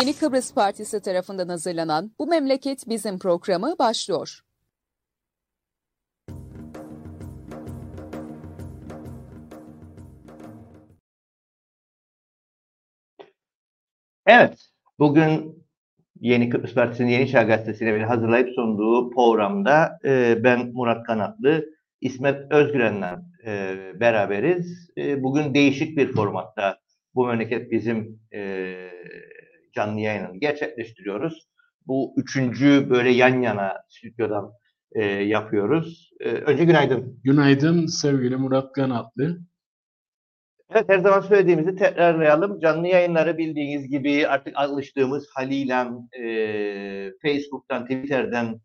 Yeni Kıbrıs Partisi tarafından hazırlanan Bu Memleket Bizim programı başlıyor. Evet, bugün Yeni Kıbrıs Partisi'nin Yeni Çağ Gazetesi'yle bir hazırlayıp sunduğu programda e, ben Murat Kanatlı, İsmet Özgüren'le e, beraberiz. E, bugün değişik bir formatta bu memleket bizim e, canlı yayınını gerçekleştiriyoruz. Bu üçüncü böyle yan yana stüdyodan e, yapıyoruz. E, önce günaydın. Günaydın sevgili Murat Kanatlı. Evet her zaman söylediğimizi tekrarlayalım. Canlı yayınları bildiğiniz gibi artık alıştığımız haliyle e, Facebook'tan, Twitter'den,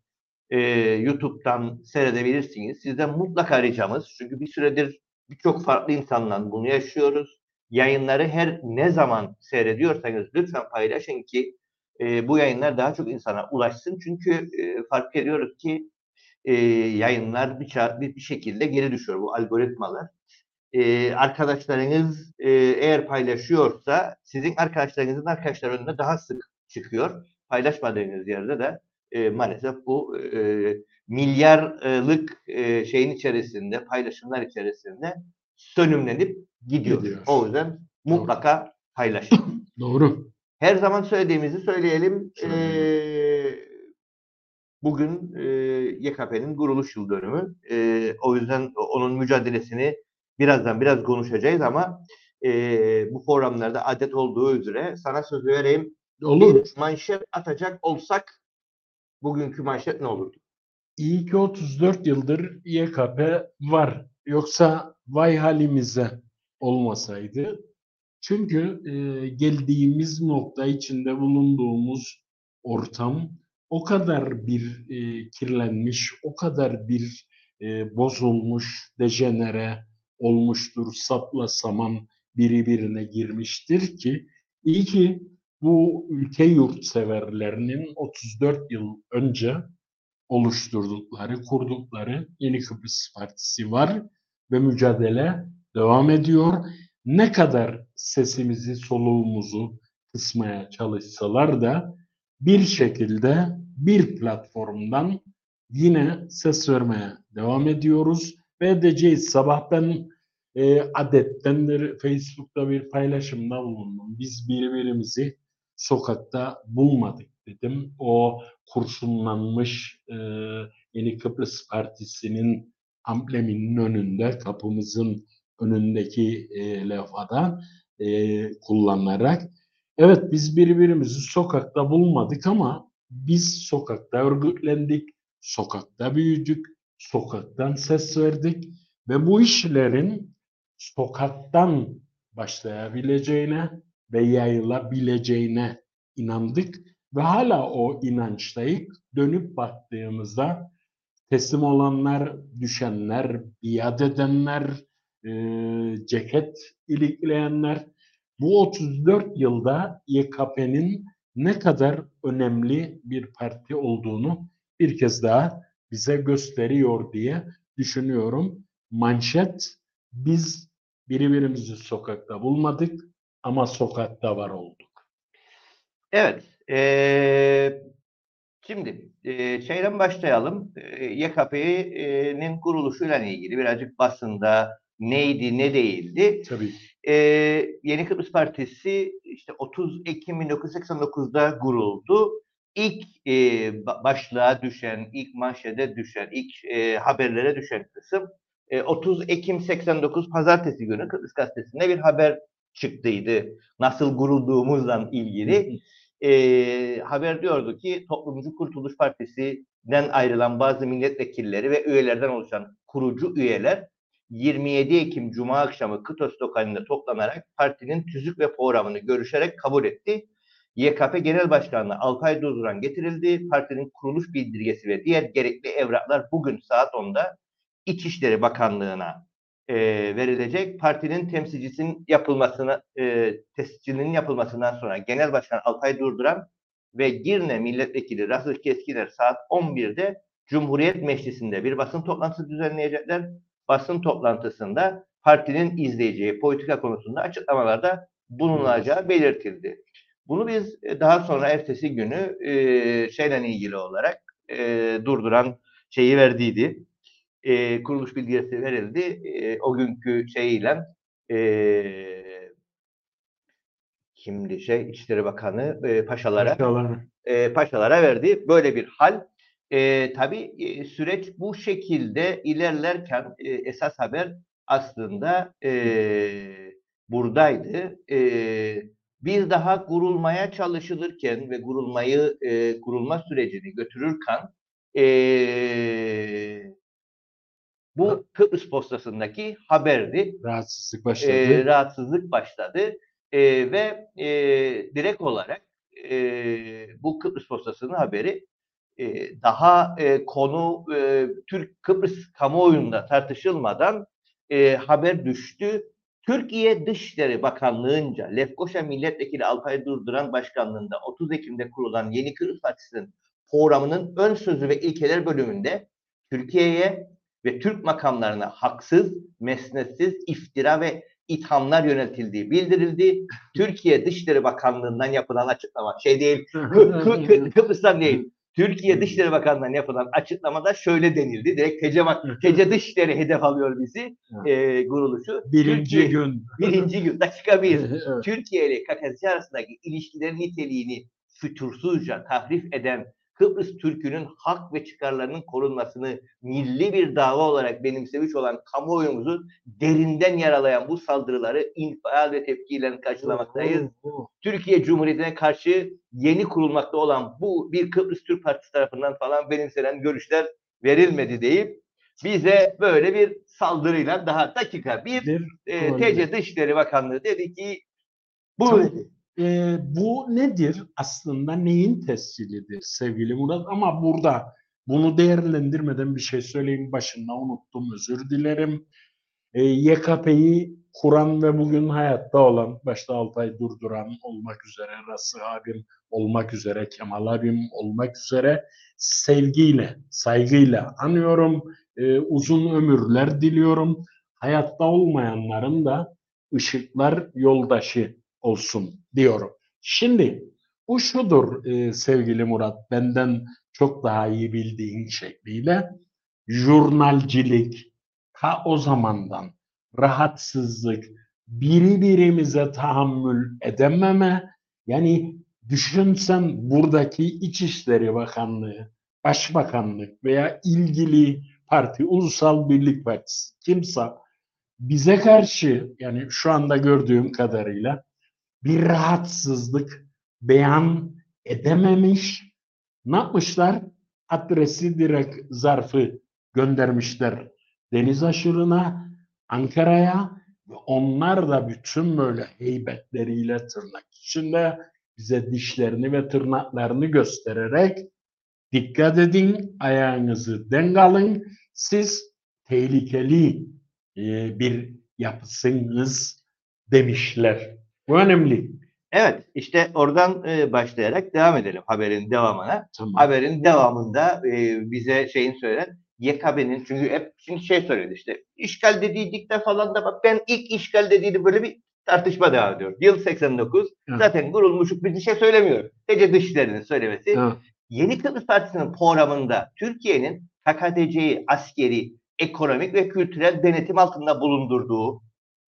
e, YouTube'dan seyredebilirsiniz. Sizden mutlaka ricamız çünkü bir süredir birçok farklı insanla bunu yaşıyoruz. Yayınları her ne zaman seyrediyorsanız lütfen paylaşın ki e, bu yayınlar daha çok insana ulaşsın. Çünkü e, fark ediyoruz ki e, yayınlar bir, bir, bir şekilde geri düşüyor bu algoritmalar e, arkadaşlarınız e, eğer paylaşıyorsa sizin arkadaşlarınızın arkadaşlar önüne daha sık çıkıyor. Paylaşmadığınız yerde de e, maalesef bu e, milyarlık e, şeyin içerisinde, paylaşımlar içerisinde sönümlenip gidiyor. gidiyor. O yüzden mutlaka Doğru. paylaşın. Doğru. Her zaman söylediğimizi söyleyelim. Ee, bugün e, YKP'nin kuruluş yıl dönümü. E, o yüzden onun mücadelesini birazdan biraz konuşacağız ama e, bu programlarda adet olduğu üzere sana söz vereyim. Olur. Bir manşet atacak olsak bugünkü manşet ne olurdu? İyi ki 34 yıldır YKP var. Yoksa vay halimize olmasaydı. Çünkü e, geldiğimiz nokta içinde bulunduğumuz ortam o kadar bir e, kirlenmiş, o kadar bir e, bozulmuş, dejenere, olmuştur, sapla saman birbirine girmiştir ki iyi ki bu ülke yurtseverlerinin 34 yıl önce oluşturdukları, kurdukları Yeni Kıbrıs Partisi var ve mücadele devam ediyor. Ne kadar sesimizi, soluğumuzu kısmaya çalışsalar da bir şekilde bir platformdan yine ses vermeye devam ediyoruz ve edeceğiz. Sabah ben e, adettendir Facebook'ta bir paylaşımda bulundum. Biz birbirimizi sokakta bulmadık dedim. O kurşunlanmış e, Yeni Kıbrıs Partisi'nin ambleminin önünde, kapımızın önündeki e, levhada e, kullanarak evet biz birbirimizi sokakta bulmadık ama biz sokakta örgütlendik, sokakta büyüdük, sokaktan ses verdik ve bu işlerin sokaktan başlayabileceğine ve yayılabileceğine inandık ve hala o inançtayız. Dönüp baktığımızda teslim olanlar, düşenler, biat edenler, e, ceket ilikleyenler bu 34 yılda YKP'nin ne kadar önemli bir parti olduğunu bir kez daha bize gösteriyor diye düşünüyorum. Manşet biz birbirimizi sokakta bulmadık ama sokakta var olduk. Evet. Ee, şimdi e, şeyden başlayalım. E, YKP'nin kuruluşuyla ilgili birazcık basında neydi ne değildi. Tabii. Ee, Yeni Kıbrıs Partisi işte 30 Ekim 1989'da kuruldu ilk e, başlığa düşen, ilk manşede düşen, ilk e, haberlere düşen kısım e, 30 Ekim 89 Pazartesi günü Kıbrıs Gazetesi'nde bir haber çıktıydı. Nasıl kurulduğumuzla ilgili. e, haber diyordu ki Toplumcu Kurtuluş Partisi'den ayrılan bazı milletvekilleri ve üyelerden oluşan kurucu üyeler 27 Ekim Cuma akşamı Kıtos lokalinde toplanarak partinin tüzük ve programını görüşerek kabul etti YKP Genel Başkanı Alpay Dozuran getirildi. Partinin kuruluş bildirgesi ve diğer gerekli evraklar bugün saat 10'da İçişleri Bakanlığı'na e, verilecek. Partinin temsilcisinin yapılmasına, e, tescilinin yapılmasından sonra Genel Başkan Alpay Durduran ve Girne Milletvekili Rasıl Keskiner saat 11'de Cumhuriyet Meclisi'nde bir basın toplantısı düzenleyecekler. Basın toplantısında partinin izleyeceği politika konusunda açıklamalarda bulunacağı belirtildi. Bunu biz e, daha sonra ertesi günü e, şeyle ilgili olarak e, durduran şeyi verdiydi. E, kuruluş bildirisi verildi. E, o günkü şeyiyle e, kimdi şey İçişleri Bakanı e, paşalara Paşalar. e, paşalara verdi. Böyle bir hal. E, tabii e, süreç bu şekilde ilerlerken e, esas haber aslında e, buradaydı. E, bir daha kurulmaya çalışılırken ve kurulmayı e, kurulma sürecini götürürken e, bu Kıbrıs postasındaki haberdi. Rahatsızlık başladı. E, rahatsızlık başladı E, ve e, direkt olarak e, bu Kıbrıs postasının haberi e, daha e, konu e, Türk Kıbrıs kamuoyunda tartışılmadan e, haber düştü. Türkiye Dışişleri Bakanlığı'nca Lefkoşa Milletvekili Alpay Durduran Başkanlığında 30 Ekim'de kurulan Yeni Kıbrıs Partisi'nin programının ön sözü ve ilkeler bölümünde Türkiye'ye ve Türk makamlarına haksız, mesnetsiz iftira ve ithamlar yöneltildiği bildirildi. Türkiye Dışişleri Bakanlığı'ndan yapılan açıklama şey değil, Kı- Kı- Kı- Kıbrıs'tan değil. Türkiye Dışişleri Bakanlığı'ndan yapılan açıklamada şöyle denildi. Direkt TC, TC Dışişleri hedef alıyor bizi e, kuruluşu. Birinci Türkiye- gün. Birinci gün, dakika bir. Evet. Türkiye ile KKTC arasındaki ilişkilerin niteliğini fütursuzca tahrif eden Kıbrıs Türk'ünün hak ve çıkarlarının korunmasını milli bir dava olarak benimsemiş olan kamuoyumuzu derinden yaralayan bu saldırıları infial ve tepkiyle karşılamaktayız. Türkiye Cumhuriyeti'ne karşı yeni kurulmakta olan bu bir Kıbrıs Türk Partisi tarafından falan benimsenen görüşler verilmedi deyip bize böyle bir saldırıyla daha dakika bir Bir, e. TC Dışişleri Bakanlığı dedi ki bu Tamam. E, bu nedir? Aslında neyin tescilidir sevgili Murat? Ama burada bunu değerlendirmeden bir şey söyleyeyim. Başında unuttum. Özür dilerim. E, YKP'yi kuran ve bugün hayatta olan, başta Altay Durduran olmak üzere, Rası abim olmak üzere, Kemal abim olmak üzere sevgiyle, saygıyla anıyorum. E, uzun ömürler diliyorum. Hayatta olmayanların da ışıklar yoldaşı olsun diyorum. Şimdi bu şudur e, sevgili Murat, benden çok daha iyi bildiğin şekliyle jurnalcilik ta o zamandan rahatsızlık, biri birimize tahammül edememe, yani düşünsen buradaki İçişleri Bakanlığı, Başbakanlık veya ilgili parti, Ulusal Birlik Partisi kimse bize karşı yani şu anda gördüğüm kadarıyla bir rahatsızlık beyan edememiş. Ne yapmışlar? Adresi direkt zarfı göndermişler deniz aşırına, Ankara'ya onlar da bütün böyle heybetleriyle tırnak içinde bize dişlerini ve tırnaklarını göstererek dikkat edin, ayağınızı denk alın, siz tehlikeli bir yapısınız demişler. Bu önemli. Evet işte oradan e, başlayarak devam edelim haberin devamına. Tamam. Haberin devamında e, bize şeyin söylen YKB'nin çünkü hep şimdi şey söyledi işte işgal dediydik falan da bak ben ilk işgal dediydi böyle bir tartışma devam ediyor. Yıl 89 Evet. zaten kurulmuşluk bir şey söylemiyor. Sadece dışlarının söylemesi. Evet. Yeni Kıbrıs Partisi'nin programında Türkiye'nin KKTC'yi askeri, ekonomik ve kültürel denetim altında bulundurduğu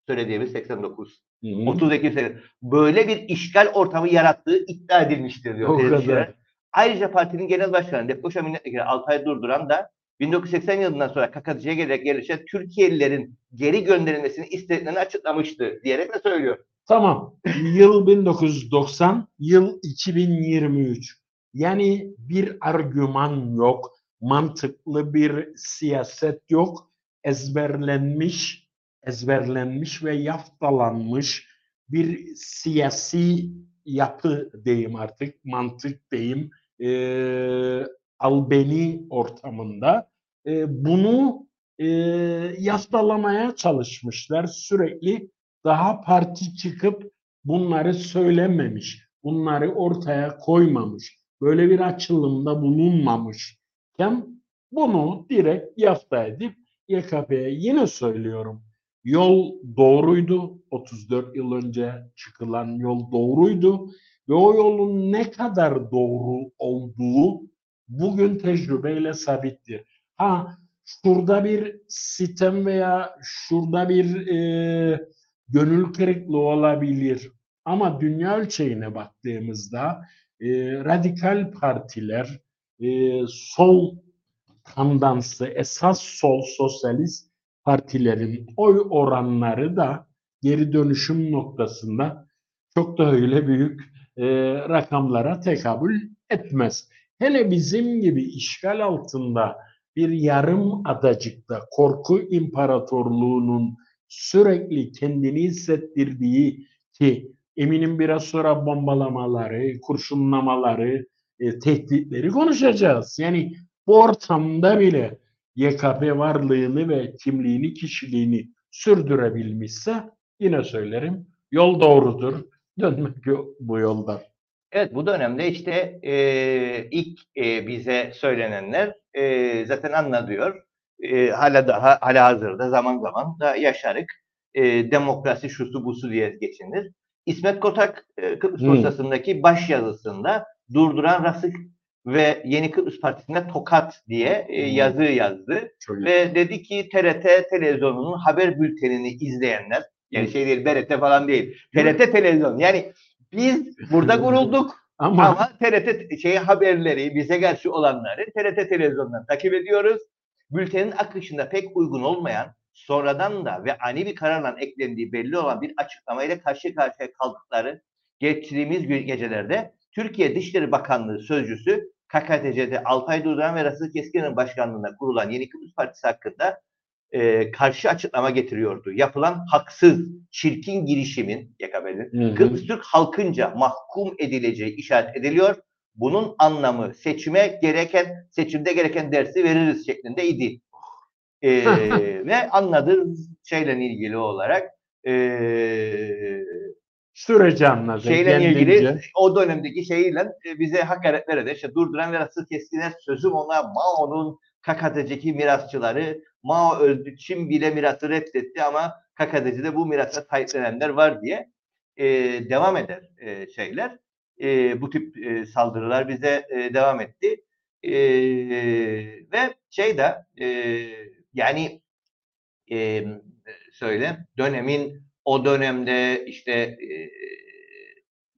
söylediğimiz 89. Hı hı. 30 Ekim böyle bir işgal ortamı yarattığı iddia edilmiştir diyor. O kadar. Ayrıca partinin genel başkanı Lefkoşa Milletvekili Altay Durduran da 1980 yılından sonra KKTC'ye gelerek gelişen Türkiye'lilerin geri gönderilmesini istediklerini açıklamıştı diyerek de söylüyor. Tamam. Yıl 1990, yıl 2023. Yani bir argüman yok, mantıklı bir siyaset yok. Ezberlenmiş, ezberlenmiş ve yaftalanmış bir siyasi yapı diyeyim artık, mantık diyeyim, eee albeni ortamında e, bunu e, yaftalamaya çalışmışlar. Sürekli daha parti çıkıp bunları söylememiş, bunları ortaya koymamış, böyle bir açılımda bulunmamışken bunu direkt yafta edip YKP'ye yine söylüyorum. Yol doğruydu. 34 yıl önce çıkılan yol doğruydu ve o yolun ne kadar doğru olduğu bugün tecrübeyle sabittir. Ha şurada bir sitem veya şurada bir e, gönül kırıklığı olabilir. Ama dünya ölçeğine baktığımızda e, radikal partiler, e, sol tandansı, esas sol sosyalist partilerin oy oranları da geri dönüşüm noktasında çok da öyle büyük e, rakamlara tekabül etmez. Hele bizim gibi işgal altında bir yarım adacıkta korku imparatorluğunun sürekli kendini hissettirdiği ki eminim biraz sonra bombalamaları, kurşunlamaları, e, tehditleri konuşacağız. Yani bu ortamda bile YKP varlığını ve kimliğini, kişiliğini sürdürebilmişse yine söylerim yol doğrudur. Dönmek bu yolda. Evet bu dönemde işte e, ilk e, bize söylenenler e, zaten anlatıyor. E, hala daha hala hazırda zaman zaman da yaşarık. E, demokrasi şusu busu diye geçinir. İsmet Kotak e, Kıbrıs hmm. Baş yazısında durduran Rasık ve Yeni Kıbrıs Partisi'ne tokat diye e, yazı yazdı. Çok ve dedi ki TRT televizyonunun haber bültenini izleyenler yani şey değil BRT falan değil. TRT televizyon yani biz burada gurulduk ama, ama TRT şey haberleri bize karşı olanları TRT televizyondan takip ediyoruz. Bültenin akışında pek uygun olmayan sonradan da ve ani bir kararla eklendiği belli olan bir açıklamayla karşı karşıya kaldıkları geçtiğimiz gecelerde Türkiye Dışişleri Bakanlığı Sözcüsü KKTC'de Alpay Durduran ve Rasıl Keskin'in başkanlığında kurulan Yeni Kıbrıs Partisi hakkında e, karşı açıklama getiriyordu. Yapılan haksız, çirkin girişimin YKB'nin Kıbrıs Türk halkınca mahkum edileceği işaret ediliyor. Bunun anlamı seçime gereken, seçimde gereken dersi veririz şeklinde idi. E, ve anladığı şeyle ilgili olarak e, süreci anladı. Şeyle kendince. ilgili o dönemdeki şeyle e, bize hakaretler eder. İşte durduran ve nasıl kestiler sözüm ona Mao'nun KKTC'deki mirasçıları Mao öldü, Çin bile mirası reddetti ama KKTC'de bu mirasa sahiplenenler var diye e, devam eder e, şeyler. E, bu tip e, saldırılar bize e, devam etti. E, ve şey de e, yani e, söyle dönemin o dönemde işte e,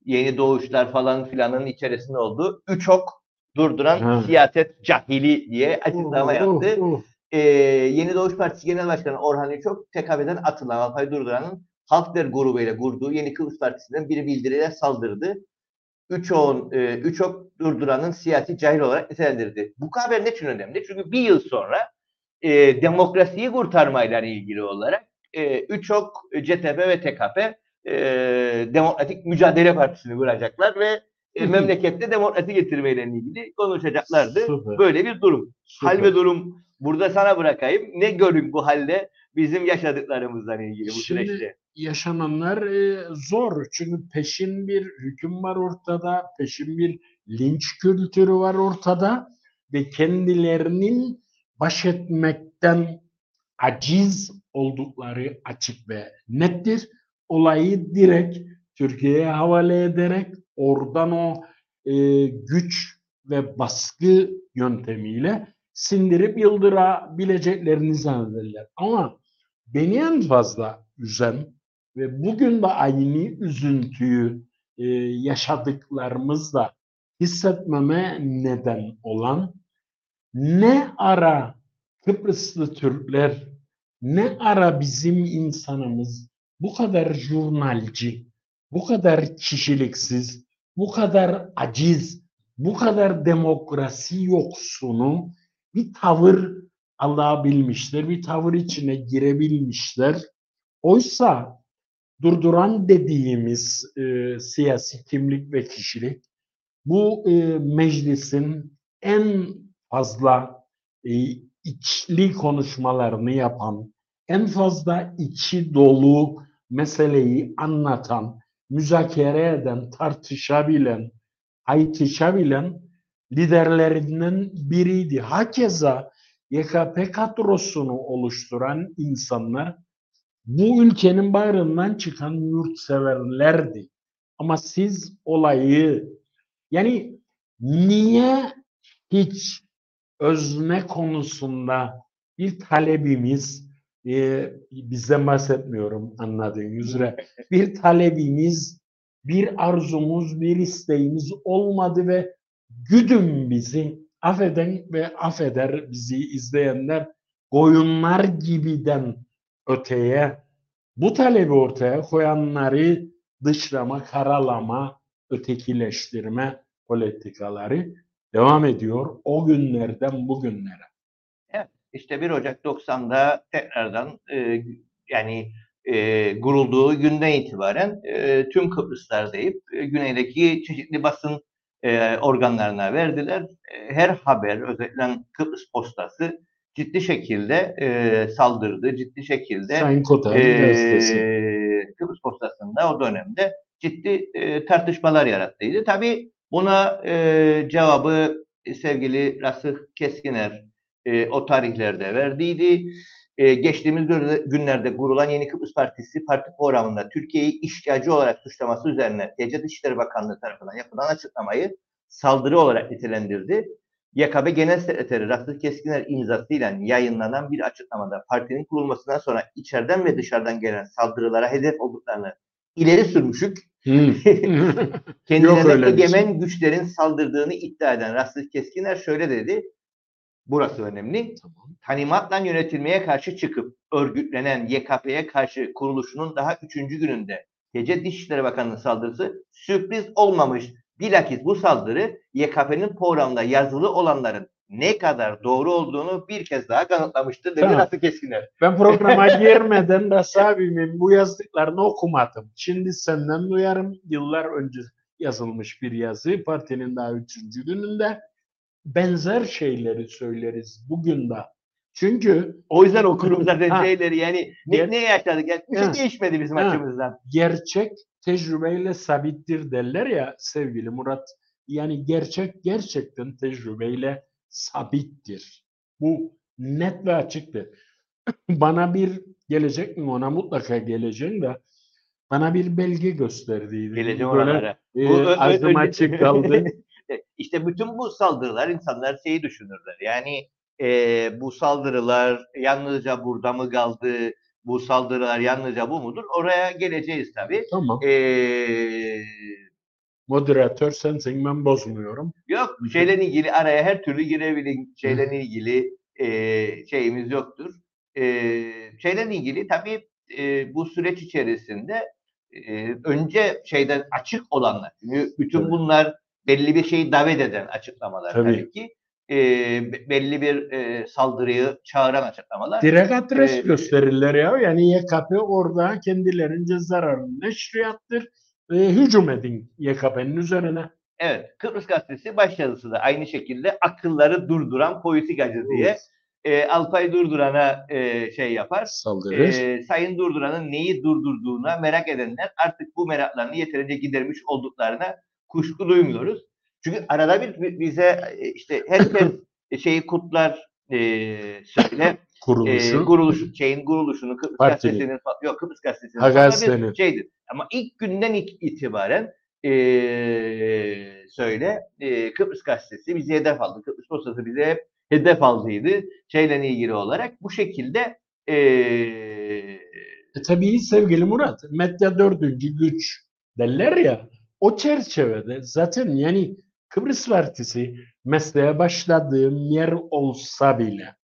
yeni doğuşlar falan filanın içerisinde oldu. Üç ok durduran ha. siyaset cahili diye açıklama yaptı. Uh, uh. Ee, Yeni Doğuş Partisi Genel Başkanı Orhan Üçok TKP'den atılan Alpay Durduran'ın Halkler grubuyla kurduğu Yeni Kıbrıs Partisi'nden bir bildiriyle saldırdı. Üçok'un e, Üçok Durduran'ın siyasi cahil olarak nitelendirdi. Bu haber ne için önemli? Çünkü bir yıl sonra e, demokrasiyi kurtarmayla ilgili olarak e, Üçok, CTP ve TKP e, Demokratik Mücadele Partisi'ni kuracaklar ve e, memlekette demokrasi getirmeyle ilgili konuşacaklardı. Süper. Böyle bir durum. Süper. Hal ve durum burada sana bırakayım. Ne görün bu halde bizim yaşadıklarımızdan ilgili bu Şimdi, süreçte? Yaşananlar e, zor. Çünkü peşin bir hüküm var ortada. Peşin bir linç kültürü var ortada. Ve kendilerinin baş etmekten aciz oldukları açık ve nettir. Olayı direkt Türkiye'ye havale ederek oradan o e, güç ve baskı yöntemiyle sindirip yıldırabileceklerini zannederler. Ama beni en fazla üzen ve bugün de aynı üzüntüyü e, yaşadıklarımızda hissetmeme neden olan ne ara Kıbrıslı Türkler ne ara bizim insanımız bu kadar jurnalci, bu kadar kişiliksiz, bu kadar aciz, bu kadar demokrasi yoksunu bir tavır alabilmişler, bir tavır içine girebilmişler. Oysa durduran dediğimiz e, siyasi kimlik ve kişilik bu e, meclisin en fazla e, içli konuşmalarını yapan, en fazla içi dolu meseleyi anlatan, müzakere eden, tartışabilen, aytışabilen liderlerinden biriydi. Hakeza YKP kadrosunu oluşturan insanlar bu ülkenin bağrından çıkan yurtseverlerdi. Ama siz olayı yani niye hiç özne konusunda bir talebimiz e, bizden bahsetmiyorum anladığın üzere. Bir talebimiz bir arzumuz bir isteğimiz olmadı ve güdüm bizi affeden ve affeder bizi izleyenler koyunlar gibiden öteye bu talebi ortaya koyanları dışlama, karalama, ötekileştirme politikaları devam ediyor o günlerden bugünlere. Evet, işte 1 Ocak 90'da tekrardan e, yani e, kurulduğu günden itibaren e, tüm Kıbrıslar deyip e, güneydeki çeşitli basın e, organlarına verdiler. E, her haber, özellikle Kıbrıs Postası ciddi şekilde e, saldırdı, ciddi şekilde Sayın Kotay e. Kıbrıs Postası'nda o dönemde ciddi e, tartışmalar yarattıydı. Tabii buna e, cevabı sevgili Rasıh Keskiner e, o tarihlerde verdiydi. E, geçtiğimiz günlerde kurulan Yeni Kıbrıs Partisi parti programında Türkiye'yi işgalci olarak suçlaması üzerine TC Dışişleri Bakanlığı tarafından yapılan açıklamayı saldırı olarak nitelendirdi. YKB Genel Sekreteri Rasıh Keskiner imzasıyla yayınlanan bir açıklamada partinin kurulmasından sonra içeriden ve dışarıdan gelen saldırılara hedef olduklarını ileri sürmüşük. Hmm. Kendilerine egemen şey. güçlerin saldırdığını iddia eden Rasıh Keskiner şöyle dedi. Burası önemli. Tamam. Tanimatla yönetilmeye karşı çıkıp örgütlenen YKP'ye karşı kuruluşunun daha üçüncü gününde Gece Dışişleri Bakanı'nın saldırısı sürpriz olmamış. Bilakis bu saldırı YKP'nin programında yazılı olanların ne kadar doğru olduğunu bir kez daha kanıtlamıştır dedi tamam. Ratı Keskiner. Ben programa girmeden Rasa abimin bu yazdıklarını okumadım. Şimdi senden duyarım. Yıllar önce yazılmış bir yazı. Partinin daha üçüncü gününde benzer şeyleri söyleriz bugün de. Çünkü o yüzden okurum zaten ha, şeyleri yani ne, ne yaşadık? Yani, bir şey değişmedi bizim ha, açımızdan. Gerçek tecrübeyle sabittir derler ya sevgili Murat. Yani gerçek gerçekten tecrübeyle sabittir. Bu net ve açıktır. bana bir gelecek mi ona mutlaka geleceğim de bana bir belge gösterdiydi. Geleceğim Böyle, oralara. E, bu, ağzım açık kaldı. İşte bütün bu saldırılar insanlar şeyi düşünürler. Yani e, bu saldırılar yalnızca burada mı kaldı? Bu saldırılar yalnızca bu mudur? Oraya geleceğiz tabii. Tamam. Ee, Moderatör sensin ben bozmuyorum. Yok şeyle ilgili araya her türlü girebilin şeyle ilgili e, şeyimiz yoktur. E, şeyle ilgili tabii e, bu süreç içerisinde e, önce şeyden açık olanlar. Çünkü bütün bunlar belli bir şeyi davet eden açıklamalar tabii, tabii ki. E, belli bir e, saldırıyı çağıran açıklamalar. Direkt adres ee, gösterirler ya. Yani YKP orada kendilerince zararını neşriyattır e, hücum edin YKP'nin üzerine. Evet. Kıbrıs Gazetesi başyazısı da aynı şekilde akılları durduran politikacı diye e, Alpay Durduran'a e, şey yapar. Saldırır. E, Sayın Durduran'ın neyi durdurduğuna merak edenler artık bu meraklarını yeterince gidermiş olduklarına kuşku duymuyoruz. Çünkü arada bir bize e, işte herkes şeyi kutlar e, söyle kuruluşu. E, kuruluş, şeyin kuruluşunu Kıbrıs Partili. Gazetesi'nin yok Kıbrıs Gazetesi'nin ha, bir şeydir. Ama ilk günden itibaren e, söyle e, Kıbrıs Gazetesi bizi hedef aldı. Kıbrıs Postası bize hep hedef aldıydı. Şeyle ilgili olarak bu şekilde e, e, tabii sevgili Murat, medya dördüncü güç derler ya, o çerçevede zaten yani Kıbrıs Partisi mesleğe başladığım yer olsa bile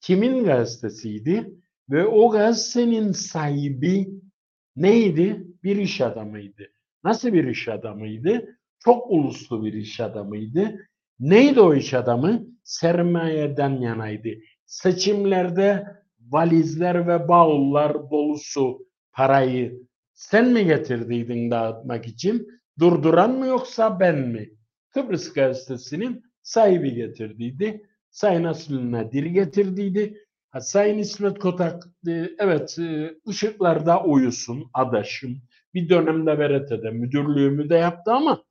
kimin gazetesiydi ve o gazetenin sahibi neydi? Bir iş adamıydı. Nasıl bir iş adamıydı? Çok uluslu bir iş adamıydı. Neydi o iş adamı? Sermayeden yanaydı. Seçimlerde valizler ve bavullar dolusu parayı sen mi getirdiydin dağıtmak için? Durduran mı yoksa ben mi? Kıbrıs gazetesinin sahibi getirdiydi. Sayın Aslı'na dil getirdiydi. Ha, Sayın İsmet Kotak e, evet e, ışıklarda uyusun adaşım. Bir dönemde VRT'de müdürlüğümü de yaptı ama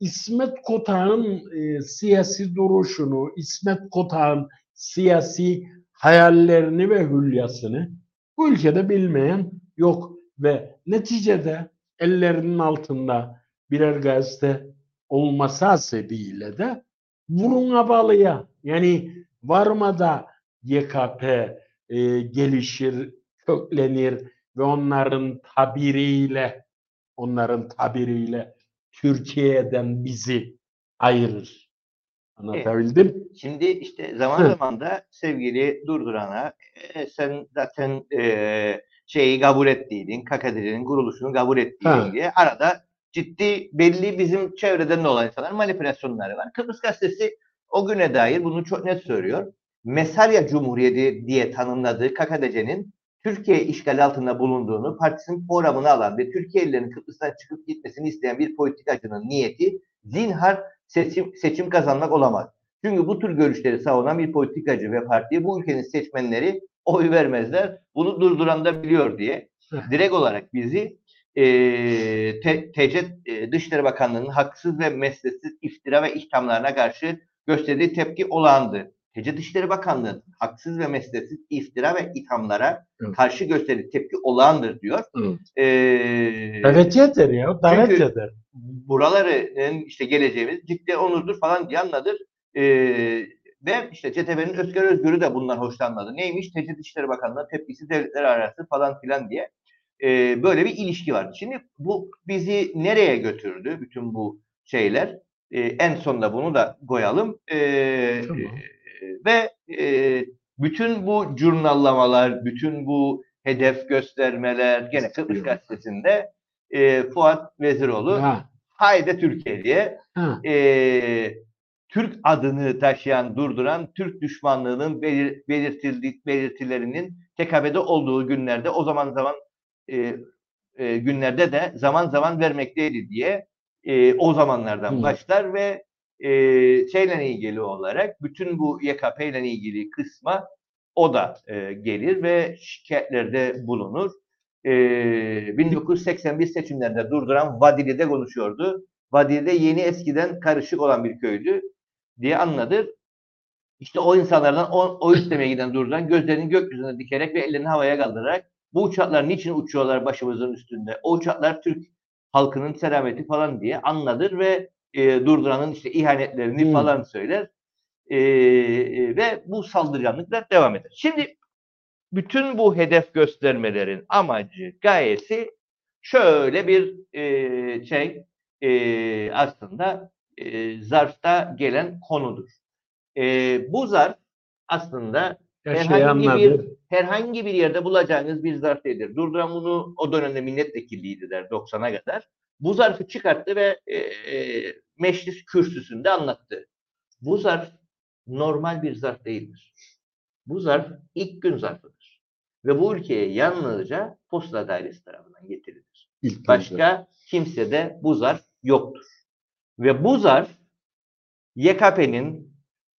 İsmet Kotak'ın e, siyasi duruşunu, İsmet Kotak'ın siyasi hayallerini ve hülyasını bu ülkede bilmeyen yok ve neticede ellerinin altında birer gazete olması hasebiyle de vurun balıya. Yani varmada YKP e, gelişir, köklenir ve onların tabiriyle onların tabiriyle Türkiye'den bizi ayırır. Anlatabildim? Şimdi işte zaman zaman da sevgili Durduran'a e, sen zaten e, şeyi kabul ettiydin, KKDC'nin kuruluşunu kabul ettiydin Ha. diye arada ciddi belli bizim çevreden de olan insanlar manipülasyonları var. Kıbrıs Gazetesi o güne dair bunu çok net söylüyor. Mesarya Cumhuriyeti diye tanımladığı KKDC'nin Türkiye işgal altında bulunduğunu partisinin programına alan ve Türkiye'lilerin Kıbrıs'tan çıkıp gitmesini isteyen bir politikacının niyeti zinhar seçim, seçim kazanmak olamaz. Çünkü bu tür görüşleri savunan bir politikacı ve partiye bu ülkenin seçmenleri oy vermezler. Bunu durduran da biliyor diye direkt olarak bizi e, T- TC e, Dışişleri Bakanlığı'nın haksız ve mesleksiz iftira ve ihtamlarına karşı gösterdiği tepki olağandı. TC Dışişleri Bakanlığı haksız ve mesleksiz iftira ve ithamlara Evet. karşı gösterdiği tepki olağandır diyor. Evet. E, Evet yeter ya. Davet eder. buraların işte geleceğimiz ciddi onurdur falan diye anladır. Ee, ve işte CTB'nin Özgür Özgür'ü de bundan hoşlanmadı. Neymiş? TC Dışişleri Bakanlığı tepkisi devletler arası falan filan diye. Ee, böyle bir ilişki vardı. Şimdi bu bizi nereye götürdü? Bütün bu şeyler. Ee, en sonunda bunu da koyalım. Ee, Tamam. E, ve e, bütün bu jurnallamalar, bütün bu hedef göstermeler gene Kıbrıs. Gazetesi'nde e, Fuat Veziroğlu Ha, Haydi Türkiye diye ha. e, Türk adını taşıyan, durduran Türk düşmanlığının belir, belirtildik, belirtilerinin tekabede olduğu günlerde o zaman zaman e, e, günlerde de zaman zaman vermekteydi diye e, o zamanlardan Hı. başlar ve e, şeyle ilgili olarak bütün bu YKP ile ilgili kısma o da e, gelir ve şikayetlerde bulunur. E, 1981 seçimlerinde durduran Vadili'de konuşuyordu. Vadili'de yeni eskiden karışık olan bir köydü diye anladır. İşte o insanlardan o, o istemeye giden durduran gözlerini gökyüzüne dikerek ve ellerini havaya kaldırarak bu uçaklar niçin uçuyorlar başımızın üstünde? O uçaklar Türk halkının selameti falan diye anladır ve e, durduranın işte ihanetlerini Hmm. falan söyler. E, e, ve bu saldırganlıklar devam eder. Şimdi bütün bu hedef göstermelerin amacı, gayesi şöyle bir e, şey e, aslında e, zarfta gelen konudur. E, bu zarf aslında Her şeyi herhangi bir herhangi bir yerde bulacağınız bir zarf değildir. Durduran bunu o dönemde milletvekilliydi der 90'a kadar. Bu zarfı çıkarttı ve e, e, meclis kürsüsünde anlattı. Bu zarf normal bir zarf değildir. Bu zarf ilk gün zarfıdır. Ve bu ülkeye yalnızca posta dairesi tarafından getirilir. İlk. Başka kimse de bu zarf yoktur. Ve bu zarf YKP'nin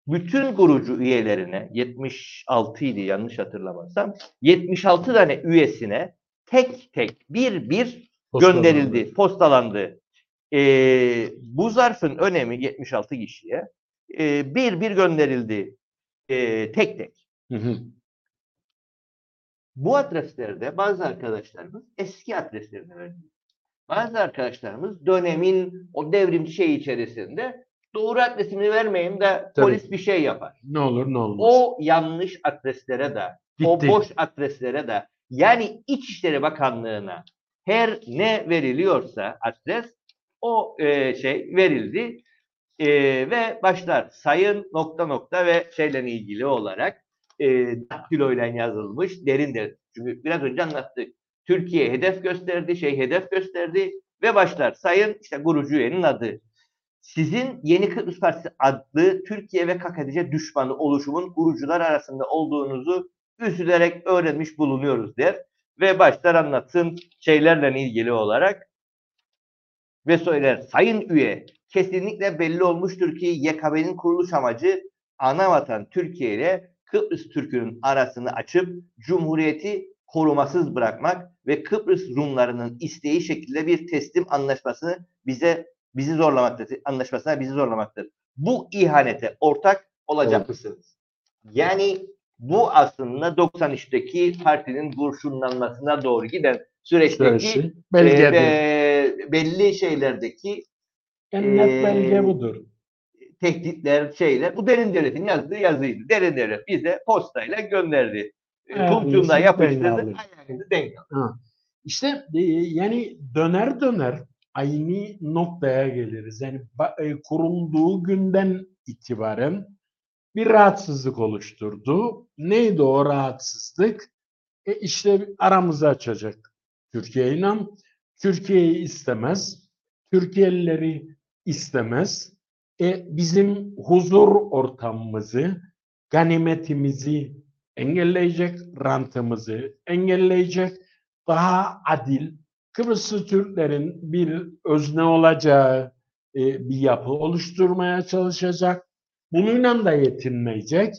bütün kurucu üyelerine 76 idi yanlış hatırlamazsam 76 tane üyesine tek tek bir bir Postalandı. gönderildi, postalandı. Ee, bu zarfın önemi 76 kişiye e, bir bir gönderildi e, tek tek. Hı hı. Bu adreslerde bazı arkadaşlarımız eski adreslerini verdi. Bazı arkadaşlarımız dönemin o devrimci şey içerisinde doğru adresini vermeyeyim de Tabii. polis bir şey yapar. Ne olur ne olmaz. O yanlış adreslere de, o Gitti. boş adreslere de yani İçişleri Bakanlığı'na her ne veriliyorsa adres o e, şey verildi E, ve başlar sayın nokta nokta ve şeyle ilgili olarak e, daktiloyla yazılmış derin derin. Çünkü biraz önce anlattık. Türkiye hedef gösterdi, şey hedef gösterdi ve başlar sayın işte kurucu üyenin adı. Sizin Yeni Kıbrıs Partisi adlı Türkiye ve KKTC düşmanı oluşumun kurucular arasında olduğunuzu üzülerek öğrenmiş bulunuyoruz der. Ve başlar anlatsın şeylerle ilgili olarak ve söyler sayın üye kesinlikle belli olmuştur ki YKB'nin kuruluş amacı ana vatan Türkiye ile Kıbrıs Türk'ünün arasını açıp Cumhuriyeti korumasız bırakmak ve Kıbrıs Rumlarının isteği şekilde bir teslim anlaşmasını bize bizi zorlamaktır. Anlaşmasına bizi zorlamaktır. Bu ihanete ortak olacak mısınız? Yani bu aslında 93'teki partinin kurşunlanmasına doğru giden süreçteki e, belgedir. ve belli şeylerdeki Ee, belge budur. tehditler, şeyler. Bu derin devletin yazdığı yazıydı. Derin devlet bize postayla gönderdi. Ayağınızı Tulçunla denk yapıştırdı. Ayağınızı denk alın. İşte e, yani döner döner aynı noktaya geliriz. Yani e, kurulduğu günden itibaren bir rahatsızlık oluşturdu. Neydi o rahatsızlık? E işte aramızı açacak Türkiye ile. Türkiye'yi istemez. Türkiye'lileri istemez. E bizim huzur ortamımızı, ganimetimizi engelleyecek, rantımızı engelleyecek, daha adil, Kıbrıslı Türklerin bir özne olacağı e, bir yapı oluşturmaya çalışacak. Bununla da yetinmeyecek.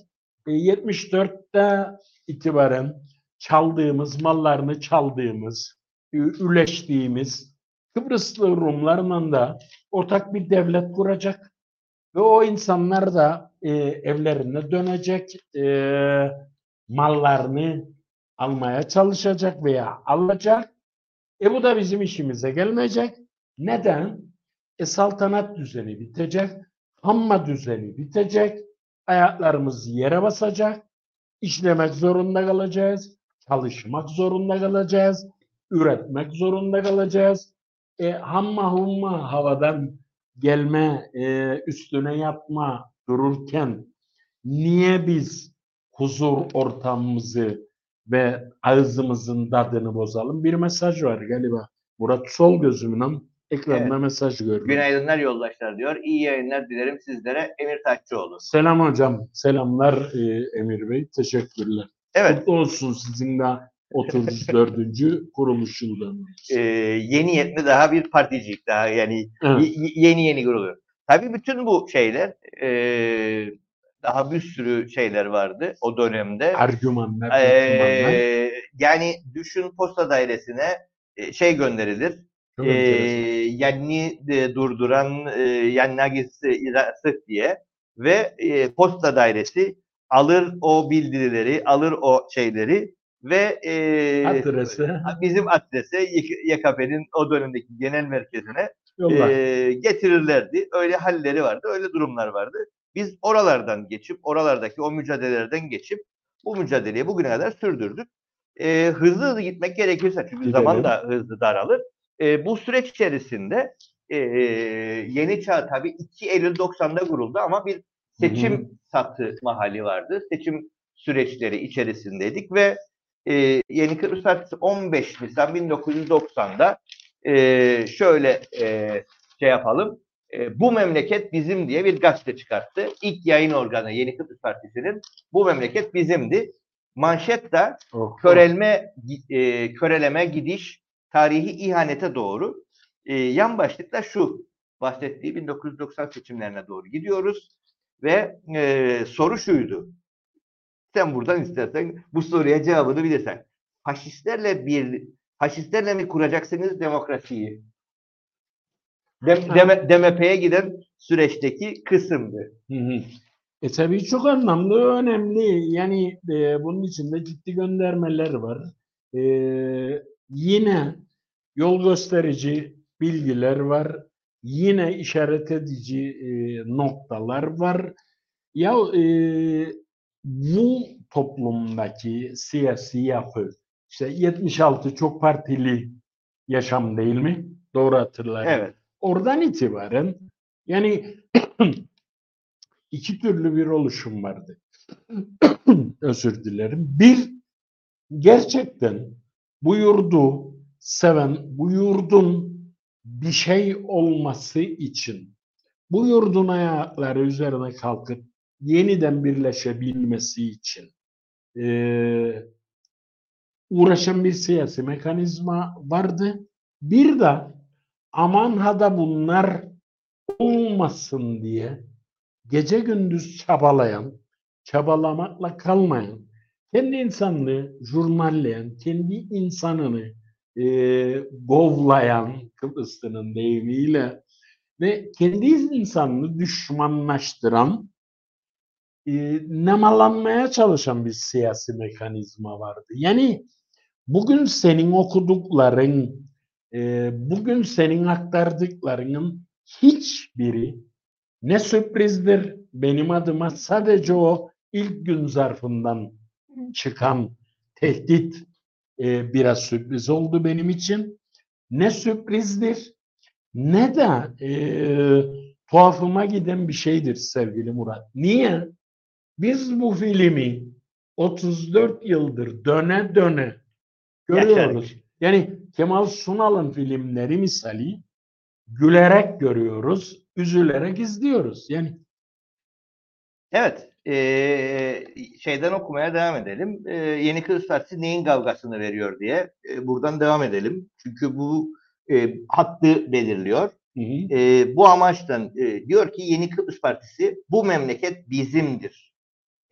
E, 74'te itibaren çaldığımız, mallarını çaldığımız, e, üleştiğimiz Kıbrıslı Rumlarla da ortak bir devlet kuracak. Ve o insanlar da e, evlerine dönecek, e, mallarını almaya çalışacak veya alacak. E bu da bizim işimize gelmeyecek. Neden? E saltanat düzeni bitecek, hamma düzeni bitecek, ayaklarımız yere basacak, işlemek zorunda kalacağız, çalışmak zorunda kalacağız, üretmek zorunda kalacağız. E, hamma humma havadan gelme, e, üstüne yatma dururken niye biz huzur ortamımızı ve ağzımızın tadını bozalım? Bir mesaj var galiba. Murat sol gözümün ekranda Evet. mesaj gördüm. Günaydınlar yoldaşlar diyor. İyi yayınlar dilerim sizlere. Emir Taşçıoğlu. Selam hocam. Selamlar e, Emir Bey. Teşekkürler. Evet. Kutlu olsun sizin de 34. kuruluş yıldan. e, yeni yetme daha bir particik daha yani Evet. yeni yeni kuruluyor. Tabii bütün bu şeyler e, daha bir sürü şeyler vardı o dönemde. Argümanlar, argümanlar. E, yani düşün posta dairesine e, şey gönderilir. Çok E, yani e, durduran e, yannagisi irası diye ve e, posta dairesi alır o bildirileri, alır o şeyleri ve e, Adresi bizim adrese YK- YKP'nin o dönemdeki genel merkezine yollar. e, getirirlerdi. Öyle halleri vardı, öyle durumlar vardı. Biz oralardan geçip, oralardaki o mücadelelerden geçip bu mücadeleyi bugüne kadar sürdürdük. E, hızlı hızlı gitmek gerekirse çünkü Gidelim. zaman da hızlı daralır. E, bu süreç içerisinde e, Yeni Çağ tabii 2 Eylül 90'da kuruldu ama bir seçim Hı satı hali vardı. Seçim süreçleri içerisindeydik ve e, Yeni Kıbrıs Partisi 15 Nisan 1990'da e, şöyle e, şey yapalım. E, bu memleket bizim diye bir gazete çıkarttı. İlk yayın organı Yeni Kıbrıs Partisi'nin bu memleket bizimdi. Manşet de Oh, körelme e, köreleme gidiş tarihi ihanete doğru. E, yan başlıkta şu bahsettiği 1990 seçimlerine doğru gidiyoruz ve e, soru şuydu. Sen buradan istersen bu soruya cevabını bilirsen. Faşistlerle bir faşistlerle mi kuracaksınız demokrasiyi? Dem, deme- DMP'ye giden süreçteki kısımdı. Hı hı. E tabii çok anlamlı, önemli. Yani e, bunun içinde ciddi göndermeler var. E, yine yol gösterici bilgiler var. Yine işaret edici e, noktalar var. Ya e, bu toplumdaki siyasi yapı, işte 76 çok partili yaşam değil mi? Doğru hatırlarım. Evet. Oradan itibaren yani iki türlü bir oluşum vardı. Özür dilerim. Bir, gerçekten bu yurdu seven, bu yurdun bir şey olması için, bu yurdun ayakları üzerine kalkıp yeniden birleşebilmesi için. Eee, uğraşan bir siyasi mekanizma vardı. Bir de aman ha da bunlar olmasın diye gece gündüz çabalayan, çabalamakla kalmayan, kendi insanını jurnalleyen, kendi insanını e, govlayan Kıbrıslı'nın deyimiyle ve kendi insanını düşmanlaştıran, e, nemalanmaya çalışan bir siyasi mekanizma vardı. Yani bugün senin okudukların e, bugün senin aktardıklarının hiçbiri ne sürprizdir benim adıma sadece o ilk gün zarfından çıkan tehdit e, biraz sürpriz oldu benim için. Ne sürprizdir ne de e, tuhafıma giden bir şeydir sevgili Murat. Niye? Biz bu filmi 34 yıldır döne döne görüyoruz. Yani Kemal Sunal'ın filmleri misali gülerek görüyoruz, üzülerek izliyoruz. Yani Evet, eee, şeyden okumaya devam edelim. Eee, Yeni Partisi neyin kavgasını veriyor diye e, buradan devam edelim. Çünkü bu e, hattı belirliyor. hı hı. E, bu amaçtan e, diyor ki Yeni Kıbrıs Partisi bu memleket bizimdir.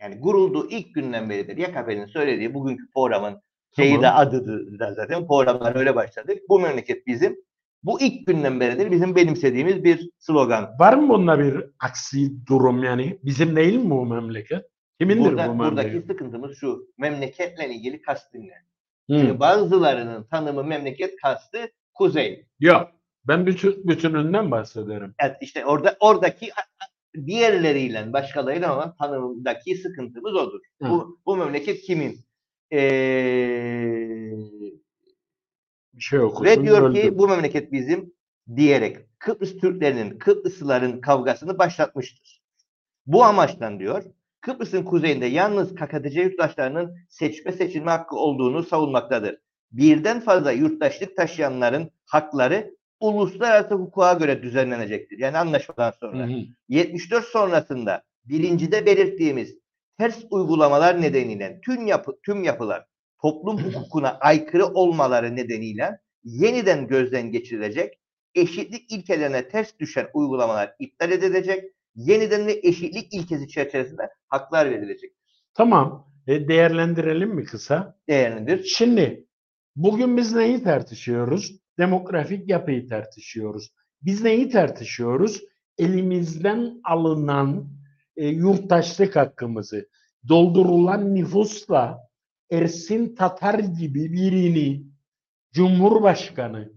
Yani kurulduğu ilk günden beridir. YKP'nin söylediği bugünkü programın şeyi Tamam. de da zaten programlar öyle başladı. Bu memleket bizim. Bu ilk günden beridir bizim benimsediğimiz bir slogan. Var mı bunda bir aksi durum yani? Bizim değil mi bu memleket? Kimindir Burada, bu buradaki memleket? sıkıntımız şu. Memleketle ilgili kastın ne? Çünkü bazılarının tanımı memleket kastı kuzey. Yok. Ben bütün, bütününden bahsederim. Evet, işte orada oradaki diğerleriyle başkalarıyla olan tanımdaki sıkıntımız odur. Hı. Bu, bu memleket kimin? Ee, Bir şey okudum. ve diyor ki öldüm. bu memleket bizim diyerek Kıbrıs Türklerinin, Kıbrıslıların kavgasını başlatmıştır. Bu amaçtan diyor Kıbrıs'ın kuzeyinde yalnız KKTC yurttaşlarının seçme seçilme hakkı olduğunu savunmaktadır. Birden fazla yurttaşlık taşıyanların hakları uluslararası hukuka göre düzenlenecektir. Yani anlaşmadan sonra. Hı hı. 74 sonrasında birincide belirttiğimiz ters uygulamalar nedeniyle tüm yapı, tüm yapılar toplum hukukuna aykırı olmaları nedeniyle yeniden gözden geçirilecek, eşitlik ilkelerine ters düşen uygulamalar iptal edilecek, yeniden ve eşitlik ilkesi çerçevesinde haklar verilecek. Tamam. E, değerlendirelim mi kısa? Değerlidir. Şimdi bugün biz neyi tartışıyoruz? Demografik yapıyı tartışıyoruz. Biz neyi tartışıyoruz? Elimizden alınan e, yurttaşlık hakkımızı doldurulan nüfusla Ersin Tatar gibi birini Cumhurbaşkanı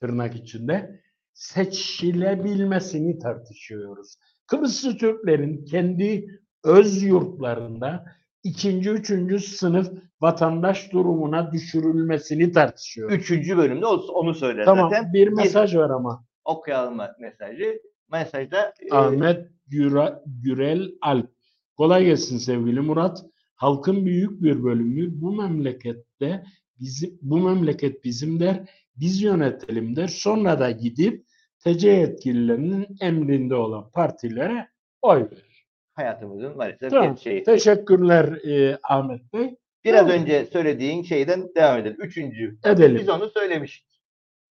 tırnak içinde seçilebilmesini tartışıyoruz. Kıbrıslı Türklerin kendi öz yurtlarında ikinci, üçüncü sınıf vatandaş durumuna düşürülmesini tartışıyoruz. Üçüncü bölümde onu söyler Tamam zaten. bir mesaj var ama. Okuyalım mesajı. Mesajda e, Ahmet Güra- Gürel Alp. Kolay gelsin sevgili Murat. Halkın büyük bir bölümü bu memlekette bizim bu memleket bizim der, biz yönetelim der. Sonra da gidip TC yetkililerinin emrinde olan partilere oy verir. hayatımızın maalesef Tamam. gerçeği. Teşekkürler e, Ahmet Bey. Biraz Tamam. önce söylediğin şeyden devam edelim. Üçüncü. Edelim. Biz onu söylemiştik.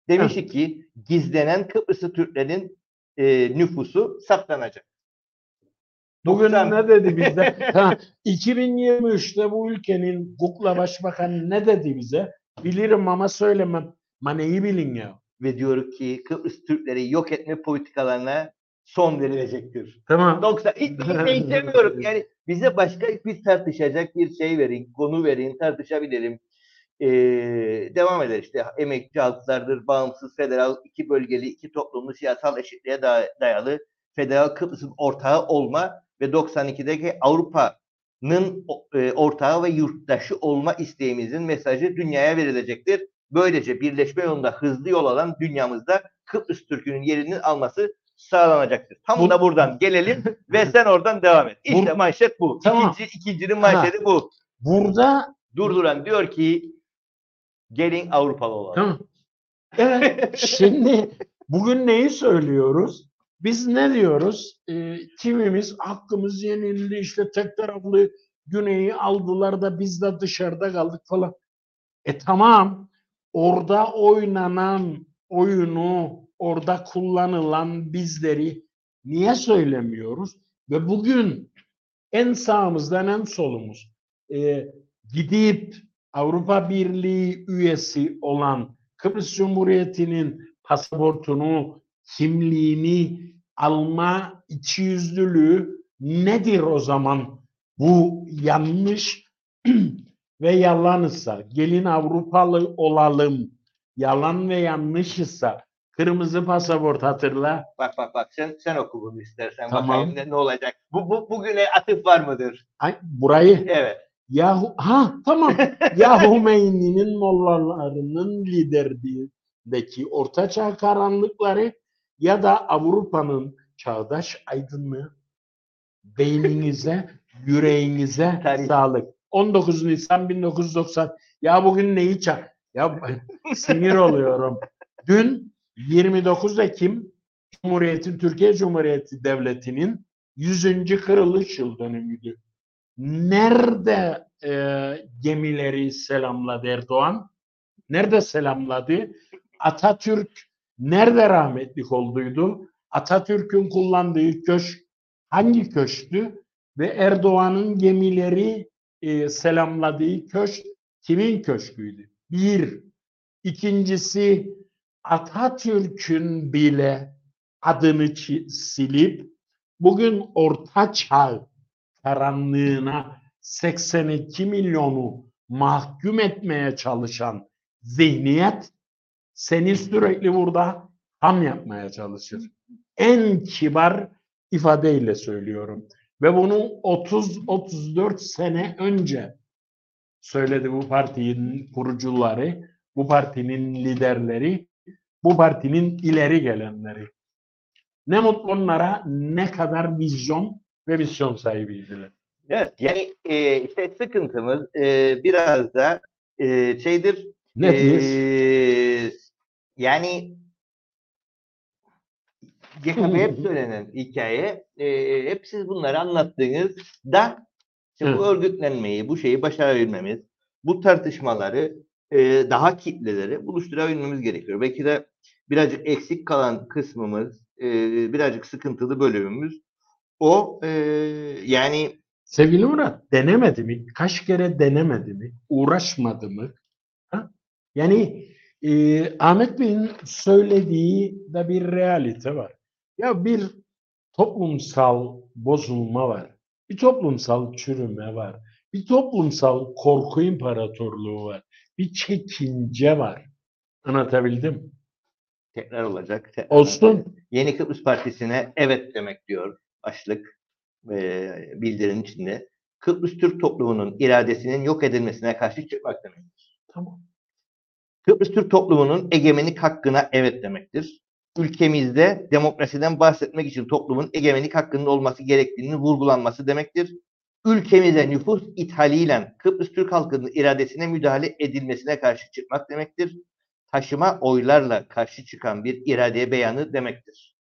Demiştik ki gizlenen Kıbrıslı Türklerin e, nüfusu saptanacak. Bugün 90 ne dedi bize? ha, 2023'te bu ülkenin Kukla Başbakanı ne dedi bize? Bilirim ama söylemem. Ma neyi bilin ya? Ve diyor ki Kıbrıs Türkleri yok etme politikalarına son verilecektir. Tamam. 90 hiç, istemiyorum. Yani bize başka bir tartışacak bir şey verin, konu verin, tartışabilirim. Ee, devam eder işte emekçi halklardır, bağımsız, federal, iki bölgeli, iki toplumlu siyasal eşitliğe da- dayalı federal Kıbrıs'ın ortağı olma ve 92'deki Avrupa'nın e, ortağı ve yurttaşı olma isteğimizin mesajı dünyaya verilecektir. Böylece birleşme yolunda hızlı yol alan dünyamızda Kıbrıs Türk'ünün yerini alması sağlanacaktır. Tam Bu- da buradan gelelim ve sen oradan devam et. İşte Bu- manşet bu. Tamam. İkinci, ikincinin manşeti bu. Burada Durduran diyor ki gelin Avrupalı olalım. tamam. Evet. Şimdi bugün neyi söylüyoruz? Biz ne diyoruz? Ee, kimimiz hakkımız yenildi işte tek taraflı güneyi aldılar da biz de dışarıda kaldık falan. E tamam. Orada oynanan oyunu, orada kullanılan bizleri niye söylemiyoruz? Ve bugün en sağımızdan en solumuz e, gidip Avrupa Birliği üyesi olan Kıbrıs Cumhuriyeti'nin pasaportunu, kimliğini alma içiyüzlülüğü nedir o zaman? Bu yanlış ve yalansa gelin Avrupalı olalım yalan ve yanlış ise kırmızı pasaport hatırla. Bak bak bak sen sen oku bunu istersen Tamam. bakayım ne, ne olacak. Bu, bu bugüne atıf var mıdır? Ay, burayı Evet. Yahu ha tamam. ya Hümeyni'nin mollalarının liderliğindeki ortaçağ karanlıkları ya da Avrupa'nın çağdaş aydınlığı beyninize, yüreğinize Tarih. sağlık. 19 Nisan 1990. Ya bugün neyi çak? Ya sinir oluyorum. Dün 29 Ekim Cumhuriyet'in Türkiye Cumhuriyeti Devleti'nin 100. kırılış yıl dönümüydü. Nerede e, gemileri selamladı Erdoğan? Nerede selamladı? Atatürk nerede rahmetlik olduydu? Atatürk'ün kullandığı köşk hangi köşktü? Ve Erdoğan'ın gemileri e, selamladığı köşk kimin köşküydü? Bir. İkincisi Atatürk'ün bile adını silip bugün Orta Çağ karanlığına 82 milyonu mahkum etmeye çalışan zihniyet seni sürekli burada ham yapmaya çalışır. En kibar ifadeyle söylüyorum. Ve bunu 30-34 sene önce söyledi bu partinin kurucuları, bu partinin liderleri, bu partinin ileri gelenleri. Ne mutlu onlara ne kadar vizyon ve misyon sahibiydiler. Evet. Yani e, işte sıkıntımız e, biraz da e, şeydir. Nedir? e, yani CHP hep söylenen hikaye e, hep siz bunları anlattığınızda işte bu örgütlenmeyi, bu şeyi başarabilmemiz, bu tartışmaları e, daha kitleleri buluşturabilmemiz gerekiyor. Belki de birazcık eksik kalan kısmımız, e, birazcık sıkıntılı bölümümüz o e, yani Sevgili Murat denemedi mi? Kaç kere denemedi mi? Uğraşmadı mı? Ha? Yani e, Ahmet Bey'in söylediği de bir realite var. Ya bir toplumsal bozulma var. Bir toplumsal çürüme var. Bir toplumsal korku imparatorluğu var. Bir çekince var. Anlatabildim? tekrar olacak. tekrar Olsun. olacak. Yeni Kıbrıs Partisi'ne evet demek diyor başlık e, bildirinin içinde. Kıbrıs Türk toplumunun iradesinin yok edilmesine karşı çıkmak demektir. Tamam. Kıbrıs Türk toplumunun egemenlik hakkına evet demektir. Ülkemizde demokrasiden bahsetmek için toplumun egemenlik hakkının olması gerektiğinin vurgulanması demektir. Ülkemize nüfus ithaliyle Kıbrıs Türk halkının iradesine müdahale edilmesine karşı çıkmak demektir. Taşıma oylarla karşı çıkan bir irade beyanı demektir.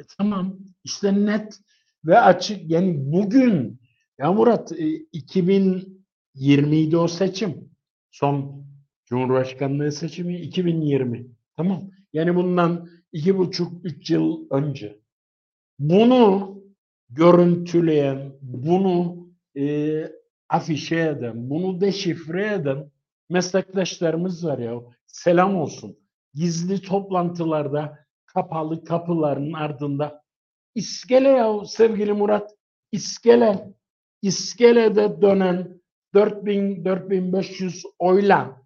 E, tamam. İşte net ve açık. Yani bugün ya Murat e, 2020'ydi o seçim. Son Cumhurbaşkanlığı seçimi 2020. Tamam. Yani bundan iki buçuk, üç yıl önce. Bunu görüntüleyen, bunu e, afişe eden, bunu deşifre eden meslektaşlarımız var ya. Selam olsun. Gizli toplantılarda kapalı kapıların ardında iskele ya sevgili Murat. İskele. İskelede dönen 4000 4500 oyla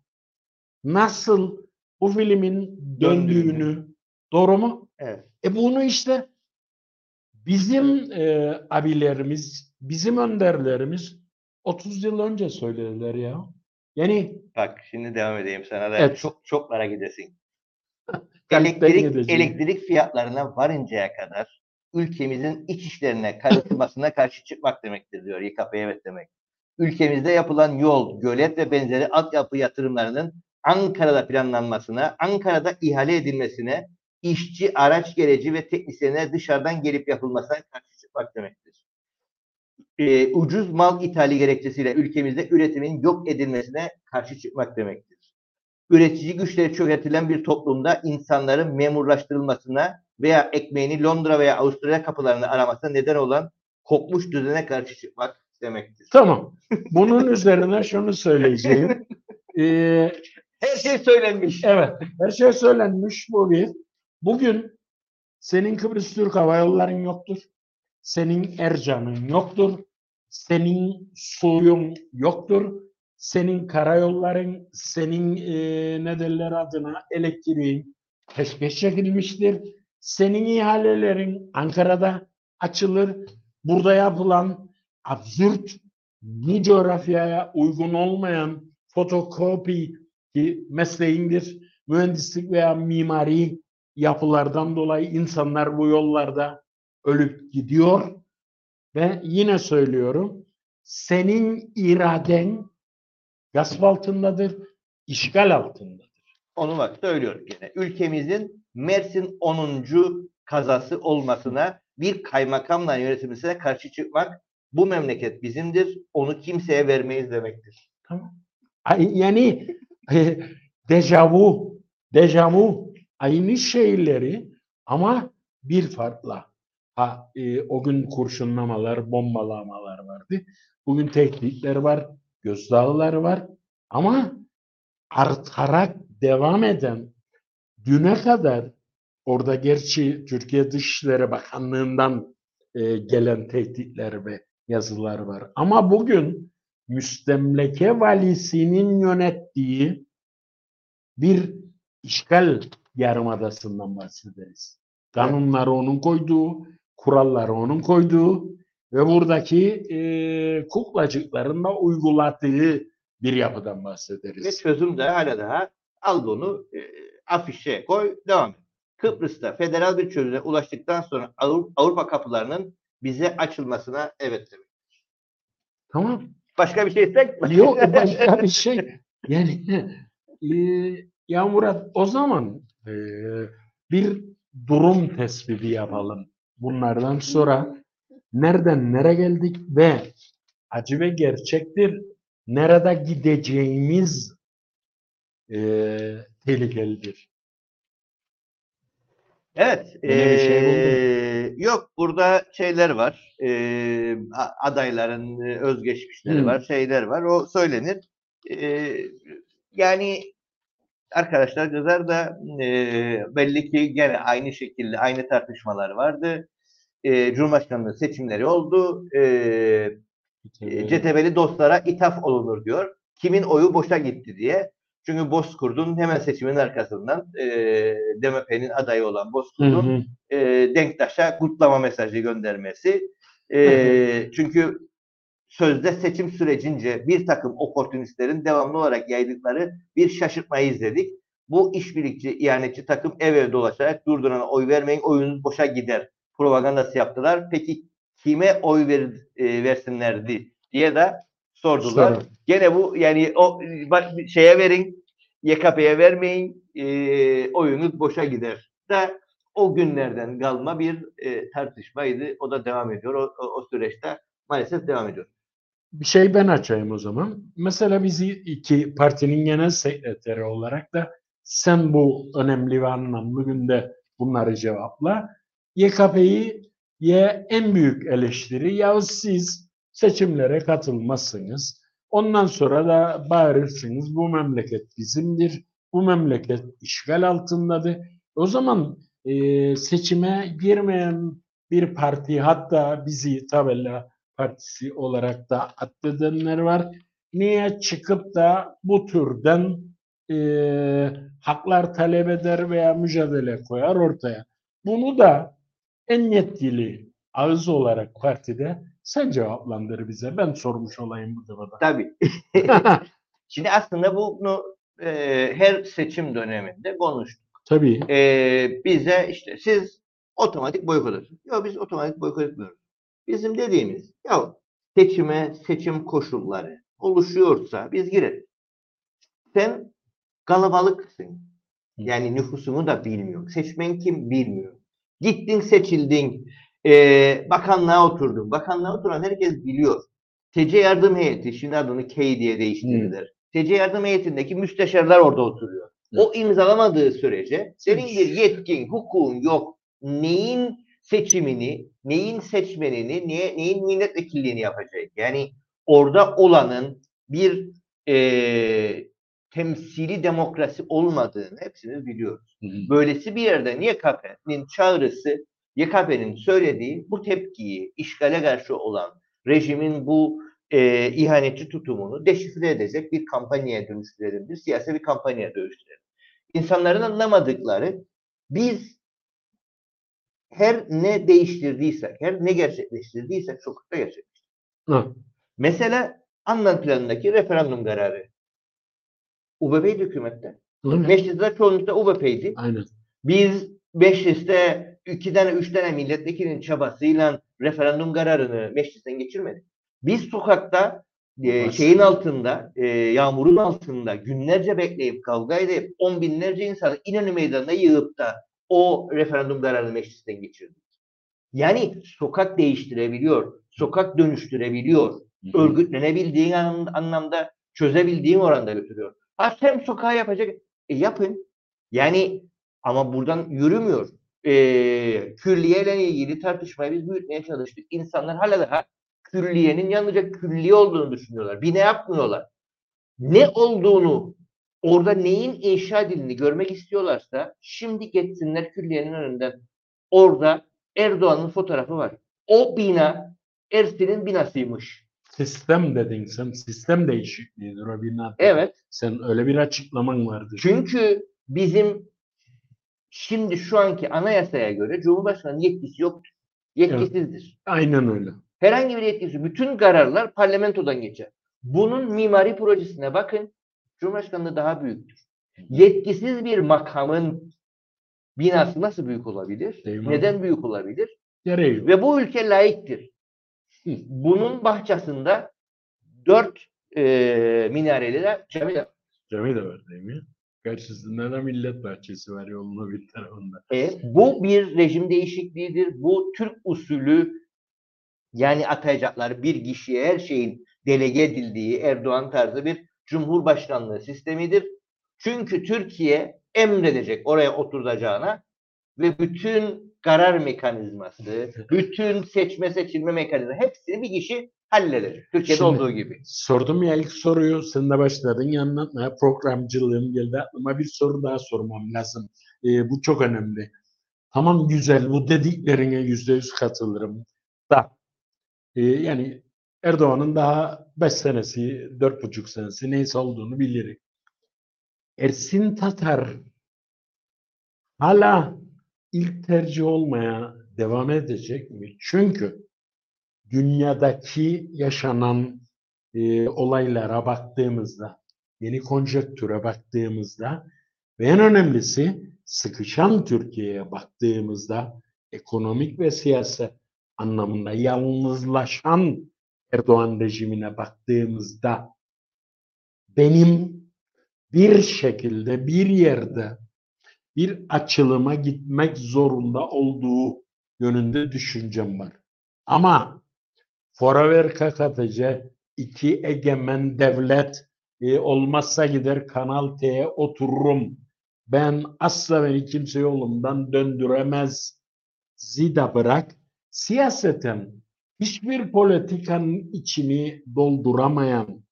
nasıl bu filmin döndüğünü doğru mu? Evet. E bunu işte bizim e, abilerimiz, bizim önderlerimiz 30 yıl önce söylediler ya. Yani Bak şimdi devam edeyim sana da Evet. çok çoklara gidesin. Kalpten elektrik, elektrik fiyatlarına varıncaya kadar ülkemizin iç işlerine karışmasına karşı çıkmak demektir diyor YKP evet demek. Ülkemizde yapılan yol, gölet ve benzeri altyapı yatırımlarının Ankara'da planlanmasına, Ankara'da ihale edilmesine, işçi, araç gereci ve teknisyenler dışarıdan gelip yapılmasına karşı çıkmak demektir. Ee, ucuz mal ithali gerekçesiyle ülkemizde üretimin yok edilmesine karşı çıkmak demektir üretici güçleri çökertilen bir toplumda insanların memurlaştırılmasına veya ekmeğini Londra veya Avustralya kapılarını aramasına neden olan kopmuş düzene karşı çıkmak demektir. tamam. Bunun üzerine şunu söyleyeceğim. Ee, Her şey söylenmiş. Evet, her şey söylenmiş bu bir. Bugün senin Kıbrıs Türk Hava Yolların yoktur. Senin Ercan'ın yoktur. Senin suyun yoktur. senin karayolların, senin e, ne derler adına elektriğin peşkeş çekilmiştir. Senin ihalelerin Ankara'da açılır. Burada yapılan absürt bu coğrafyaya uygun olmayan fotokopi ki mesleğindir. Mühendislik veya mimari yapılardan dolayı insanlar bu yollarda ölüp gidiyor. Ve yine söylüyorum, senin iraden gasp altındadır, işgal altındadır. Onu bak söylüyorum gene. Ülkemizin Mersin 10. kazası olmasına bir kaymakamla yönetilmesine karşı çıkmak bu memleket bizimdir. Onu kimseye vermeyiz demektir. Tamam. Yani dejavu, dejavu aynı şeyleri ama bir farkla. Ha, e, o gün kurşunlamalar, bombalamalar vardı. Bugün tehditler var, gözdağlar var. Ama artarak devam eden düne kadar orada gerçi Türkiye Dışişleri Bakanlığı'ndan e, gelen tehditler ve yazılar var. Ama bugün müstemleke valisinin yönettiği bir işgal yarımadasından bahsederiz. Kanunları onun koyduğu, kuralları onun koyduğu ve buradaki e, kuklacıkların da uyguladığı bir yapıdan Ve bahsederiz. çözüm de hala daha al bunu e, afişe koy devam et. Kıbrıs'ta federal bir çözüme ulaştıktan sonra Avru- Avrupa kapılarının bize açılmasına evet demek. Tamam. Başka bir şey istek? Yok başka bir şey. Yani e, ya Murat o zaman e, bir durum tespiti yapalım. Bunlardan sonra nereden nereye geldik ve acı ve gerçektir nerede gideceğimiz e, tehlikelidir. Evet. Yine bir şey yok burada şeyler var. A- adayların e, özgeçmişleri Hı. var, şeyler var. O söylenir. Eee, yani arkadaşlar kızlar da eee, belli ki gene aynı şekilde aynı tartışmalar vardı. Eee Cumhurbaşkanlığı seçimleri oldu. Eee e, CTB'li dostlara ithaf olunur diyor. Kimin oyu boşa gitti diye. Çünkü Bozkurt'un hemen seçimin arkasından e, DMP'nin adayı olan Bozkurt'un e, Denktaş'a kutlama mesajı göndermesi. E, çünkü sözde seçim sürecince bir takım oportunistlerin devamlı olarak yaydıkları bir şaşırtmayı izledik. Bu işbirlikçi, ihanetçi takım ev ev dolaşarak durdurana oy vermeyin, oyunuz boşa gider propagandası yaptılar. Peki kime oy ver, e, versinlerdi diye de sordular. Sorun. Gene bu yani o bak, şeye verin, YKP'ye vermeyin, e, oyunuz boşa gider. Da o günlerden kalma bir e, tartışmaydı. O da devam ediyor. O, o, o süreçte maalesef devam ediyor. Bir şey ben açayım o zaman. Mesela bizi iki partinin genel sekreteri olarak da sen bu önemli ve anlamlı günde bunları cevapla. YKP'yi ye en büyük eleştiri ya siz seçimlere katılmazsınız. Ondan sonra da bağırırsınız bu memleket bizimdir. Bu memleket işgal altındadır. O zaman e, seçime girmeyen bir parti hatta bizi tabela partisi olarak da addedenler var. Niye çıkıp da bu türden e, haklar talep eder veya mücadele koyar ortaya? Bunu da en yetkili ağız olarak partide sen cevaplandır bize. Ben sormuş olayım bu defa. Tabii. Şimdi aslında bunu e, her seçim döneminde konuştuk. Tabii. E, bize işte siz otomatik boykot ediyorsunuz. Yok biz otomatik boykot etmiyoruz. Bizim dediğimiz ya seçime seçim koşulları oluşuyorsa biz gireriz. Sen kalabalıksın. Yani nüfusunu da bilmiyor. Seçmen kim bilmiyor. Gittin seçildin. E, bakanlığa oturdun. Bakanlığa oturan herkes biliyor. TC yardım heyeti, şimdi adını K diye değiştirdiler. TC yardım heyetindeki müsteşarlar orada oturuyor. O imzalamadığı sürece senin bir yetkin, hukukun yok. Neyin seçimini, neyin seçmenini, neye, neyin milletvekilliğini yapacak? Yani orada olanın bir e, temsili demokrasi olmadığını hepsiniz biliyoruz. Böylesi bir yerde YKP'nin çağrısı, YKP'nin söylediği bu tepkiyi, işgale karşı olan rejimin bu e, ihanetçi tutumunu deşifre edecek bir kampanyaya dönüştürelim, bir siyasi bir kampanyaya dönüştürelim. İnsanların anlamadıkları biz her ne değiştirdiysek, her ne gerçekleştirdiysek sokakta gerçekleştirdik. Hı. Mesela Annan planındaki referandum kararı. UBP'ydi hükümette. Evet. Meclisler çoğunlukla UBP'ydi. Aynen. Biz mecliste iki tane, üç tane milletvekilinin çabasıyla referandum kararını meclisten geçirmedik. Biz sokakta e, şeyin altında, e, yağmurun altında günlerce bekleyip kavga edip on binlerce insanı İnönü Meydanı'na yığıp da o referandum kararını meclisten geçirdik. Yani sokak değiştirebiliyor, sokak dönüştürebiliyor, örgütlenebildiğin an- anlamda çözebildiğin oranda götürüyor. Ha sen sokağa yapacak, e, yapın. Yani ama buradan yürümüyor. E, külliyeyle ilgili tartışmayı biz büyütmeye çalıştık. İnsanlar hala daha külliyenin yalnızca külliye olduğunu düşünüyorlar. Bina yapmıyorlar. Ne olduğunu, orada neyin inşa edildiğini görmek istiyorlarsa şimdi geçsinler külliyenin önünden. Orada Erdoğan'ın fotoğrafı var. O bina Ersin'in binasıymış. Sistem dedin sen. Sistem değişikliğidir o bina. Evet. Sen öyle bir açıklaman vardı. Çünkü bizim şimdi şu anki anayasaya göre Cumhurbaşkanı'nın yetkisi yoktur. Yetkisizdir. Aynen öyle. Herhangi bir yetkisi, bütün kararlar parlamentodan geçer. Bunun mimari projesine bakın. Cumhurbaşkanlığı daha büyüktür. Yetkisiz bir makamın binası nasıl büyük olabilir? Değil mi? Neden büyük olabilir? Gereği yok. Ve bu ülke layıktır. Bunun bahçesinde dört e, minareli de cami de var. Cami de var değil mi? Karşısında da millet bahçesi var yolun bir tarafında. E, bu bir rejim değişikliğidir. Bu Türk usulü yani atayacakları bir kişiye her şeyin delege edildiği Erdoğan tarzı bir cumhurbaşkanlığı sistemidir. Çünkü Türkiye emredecek oraya oturacağına ve bütün karar mekanizması, bütün seçme seçilme mekanizması hepsini bir kişi halleder. Türkiye'de Şimdi- olduğu gibi. Sordum ya ilk soruyu sen de başladın ya anlatmaya programcılığım geldi aklıma bir soru daha sormam lazım. Ee, bu çok önemli. Tamam güzel bu dediklerine yüzde yüz katılırım da e, yani Erdoğan'ın daha beş senesi, dört buçuk senesi neyse olduğunu bilirim. Ersin Tatar hala ilk tercih olmaya devam edecek mi? Çünkü dünyadaki yaşanan e, olaylara baktığımızda, yeni konjektüre baktığımızda ve en önemlisi sıkışan Türkiye'ye baktığımızda ekonomik ve siyaset anlamında yalnızlaşan Erdoğan rejimine baktığımızda benim bir şekilde bir yerde bir açılıma gitmek zorunda olduğu yönünde düşüncem var. Ama Foraver KKTC iki egemen devlet e, olmazsa gider Kanal T'ye otururum. Ben asla beni kimse yolumdan döndüremez. Zida bırak. Siyaseten hiçbir politikanın içini dolduramayan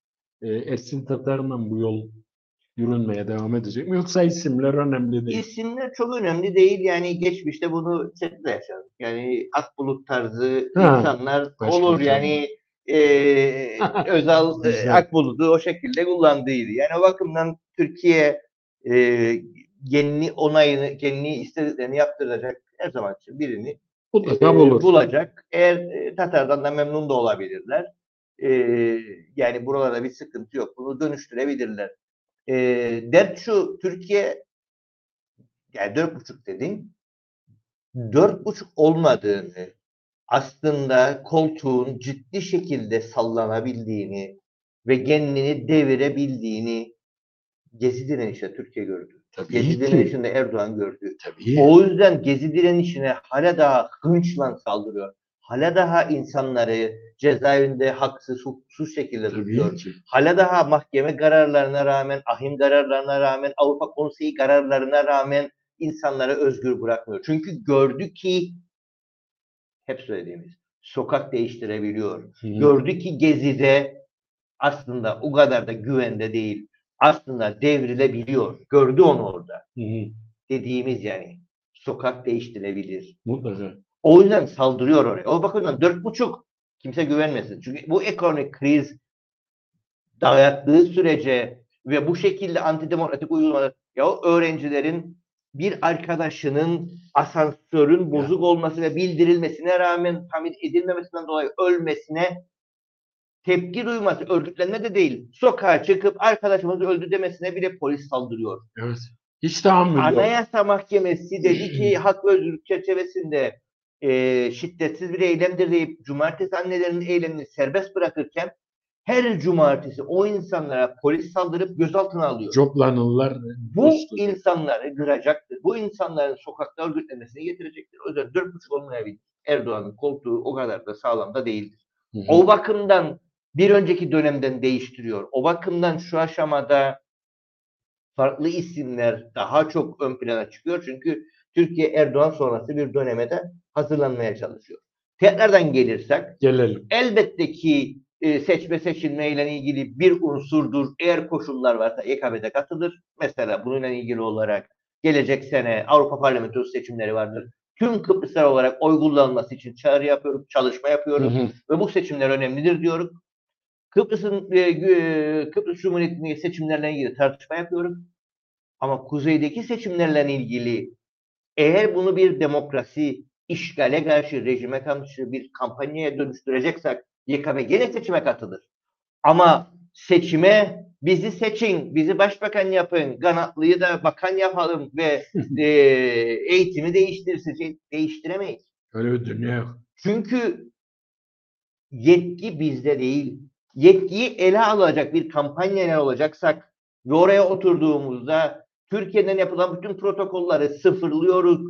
e, Ersin Tatar'la bu yol yürünmeye devam edecek mi? Yoksa isimler önemli değil. İsimler çok önemli değil. Yani geçmişte bunu çetle yaşadık. Yani Akbulut tarzı Ha, insanlar olur. bir Yani e, Özal e. Akbulut'u o şekilde kullandıydı. Yani o bakımdan Türkiye e, genli onayını, genli istediklerini yaptıracak her zaman için birini Mutlaka e, bulur. bulacak. Eğer e, Tatar'dan da memnun da olabilirler. E, yani buralarda bir sıkıntı yok. Bunu dönüştürebilirler. E, dert şu, Türkiye yani dört buçuk dedin. Dört buçuk olmadığını aslında koltuğun ciddi şekilde sallanabildiğini ve kendini devirebildiğini Gezi direnişinde Türkiye gördü. Tabii Gezi ki. direnişinde Erdoğan gördü. Tabii. O yüzden Gezi direnişine hala daha hınçla saldırıyor. Hala daha insanları cezaevinde haksız, hukuksuz şekilde tutuyor. Hala daha mahkeme kararlarına rağmen, ahim kararlarına rağmen, Avrupa Konseyi kararlarına rağmen insanları özgür bırakmıyor. Çünkü gördü ki hep söylediğimiz sokak değiştirebiliyor. Hı. Gördü ki Gezi'de aslında o kadar da güvende değil. Aslında devrilebiliyor. Gördü onu orada. Hı hı. Dediğimiz yani sokak değiştirebilir. Mutlaka. O yüzden saldırıyor oraya. O bakımdan dört buçuk Kimse güvenmesin. Çünkü bu ekonomik kriz dayattığı sürece ve bu şekilde antidemokratik uygulamalar ya öğrencilerin bir arkadaşının asansörün bozuk olması ve bildirilmesine rağmen tamir edilmemesinden dolayı ölmesine tepki duyması, örgütlenme de değil. Sokağa çıkıp arkadaşımız öldü demesine bile polis saldırıyor. Evet. Hiç tahammül yok. Anayasa Mahkemesi dedi ki hak ve özgürlük çerçevesinde e, şiddetsiz bir eylemdir deyip cumartesi annelerinin eylemini serbest bırakırken her cumartesi o insanlara polis saldırıp gözaltına alıyor. Coplanırlar. Bu dostu. insanları kıracaktır. Bu insanların sokakta örgütlenmesini getirecektir. O yüzden dört buçuk olmayabilir. Erdoğan'ın koltuğu o kadar da sağlam da değildir. Hı hı. O bakımdan bir önceki dönemden değiştiriyor. O bakımdan şu aşamada farklı isimler daha çok ön plana çıkıyor. Çünkü Türkiye Erdoğan sonrası bir döneme de hazırlanmaya çalışıyor. Tekrardan gelirsek Gelelim. elbette ki e, seçme seçilme ile ilgili bir unsurdur. Eğer koşullar varsa YKB'de katılır. Mesela bununla ilgili olarak gelecek sene Avrupa Parlamentosu seçimleri vardır. Tüm Kıbrıslar olarak oy kullanılması için çağrı yapıyoruz, çalışma Hı yapıyoruz hı. ve bu seçimler önemlidir diyoruz. Kıbrıs'ın e, gü- Kıbrıs Cumhuriyeti'ndeki seçimlerle ilgili tartışma yapıyoruz. Ama kuzeydeki seçimlerle ilgili eğer bunu bir demokrasi, işgale karşı, rejime karşı bir kampanyaya dönüştüreceksek YKP gene seçime katılır. Ama seçime bizi seçin, bizi başbakan yapın, Ganatlıyı da bakan yapalım ve e, eğitimi değiştirsin. Değiştiremeyiz. Öyle bir dünya yok. Çünkü yetki bizde değil. Yetkiyi ele alacak bir kampanya olacaksak ve oraya oturduğumuzda Türkiye'den yapılan bütün protokolları sıfırlıyoruz.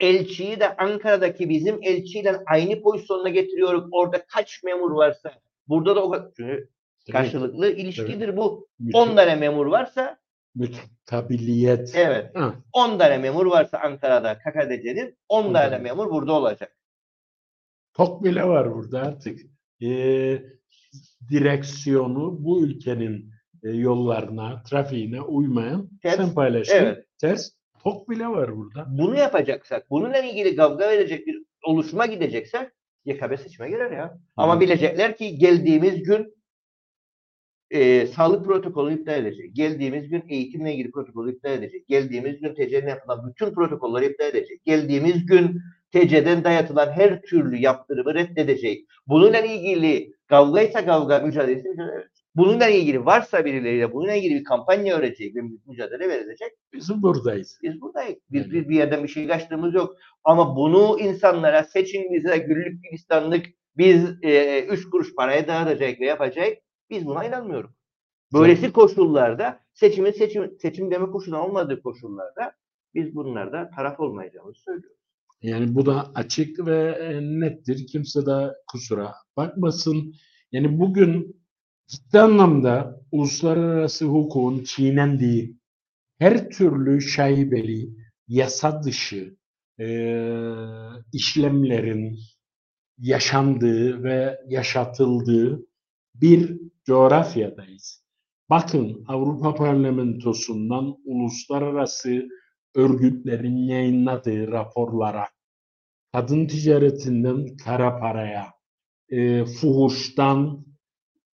Elçiyi de Ankara'daki bizim elçiyle aynı pozisyonuna getiriyoruz. Orada kaç memur varsa burada da o kadar. Çünkü karşılıklı ilişkidir bu. Müte- 10 tane memur varsa Mütekabiliyet. evet Ha, 10 tane memur varsa Ankara'da KKDC'nin 10 On tane memur burada olacak. Tok bile var burada artık. Ee, direksiyonu bu ülkenin yollarına, trafiğine uymayan Ters, sen paylaştın. evet. Ters. Tok bile var burada. bunu yapacaksak, bununla ilgili kavga verecek bir oluşuma gideceksek YKB seçime girer ya. Ama Hı. bilecekler ki geldiğimiz gün e, sağlık protokolü iptal edecek. Geldiğimiz gün eğitimle ilgili protokolü iptal edecek. Geldiğimiz gün TC'den yapılan bütün protokolleri iptal edecek. Geldiğimiz gün TC'den dayatılan her türlü yaptırımı reddedecek. Bununla ilgili kavgaysa kavga, mücadelesi mücadele. Bununla ilgili varsa birileriyle bununla ilgili bir kampanya öğretecek ve mücadele verilecek. Biz buradayız. Biz buradayız. Biz, biz bir yerden bir şey kaçtığımız yok. Ama bunu insanlara seçin bize güllük gülistanlık biz e, üç kuruş paraya dağıtacak ve yapacak. Biz buna inanmıyoruz. Böylesi koşullarda seçimin seçim, seçim deme koşulu olmadığı koşullarda biz bunlarda taraf olmayacağımızı söylüyoruz. Yani bu da açık ve e, nettir. Kimse de kusura bakmasın. Yani bugün ciddi anlamda uluslararası hukukun çiğnendiği her türlü şaibeli, yasa dışı e, işlemlerin yaşandığı ve yaşatıldığı bir coğrafyadayız. Bakın Avrupa Parlamentosu'ndan uluslararası örgütlerin yayınladığı raporlara, kadın ticaretinden kara paraya, e, fuhuştan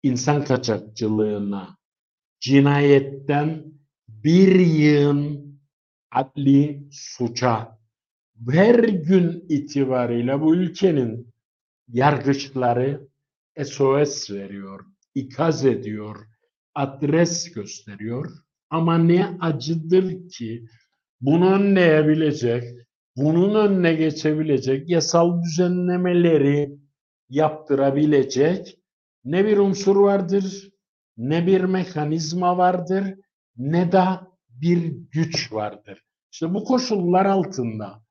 insan kaçakçılığına, cinayetten bir yığın adli suça, her gün itibariyle bu ülkenin yargıçları SOS veriyor, ikaz ediyor, adres gösteriyor. Ama ne acıdır ki bunu önleyebilecek, bunun önüne geçebilecek yasal düzenlemeleri yaptırabilecek ne bir unsur vardır, ne bir mekanizma vardır, ne de bir güç vardır. İşte bu koşullar altında,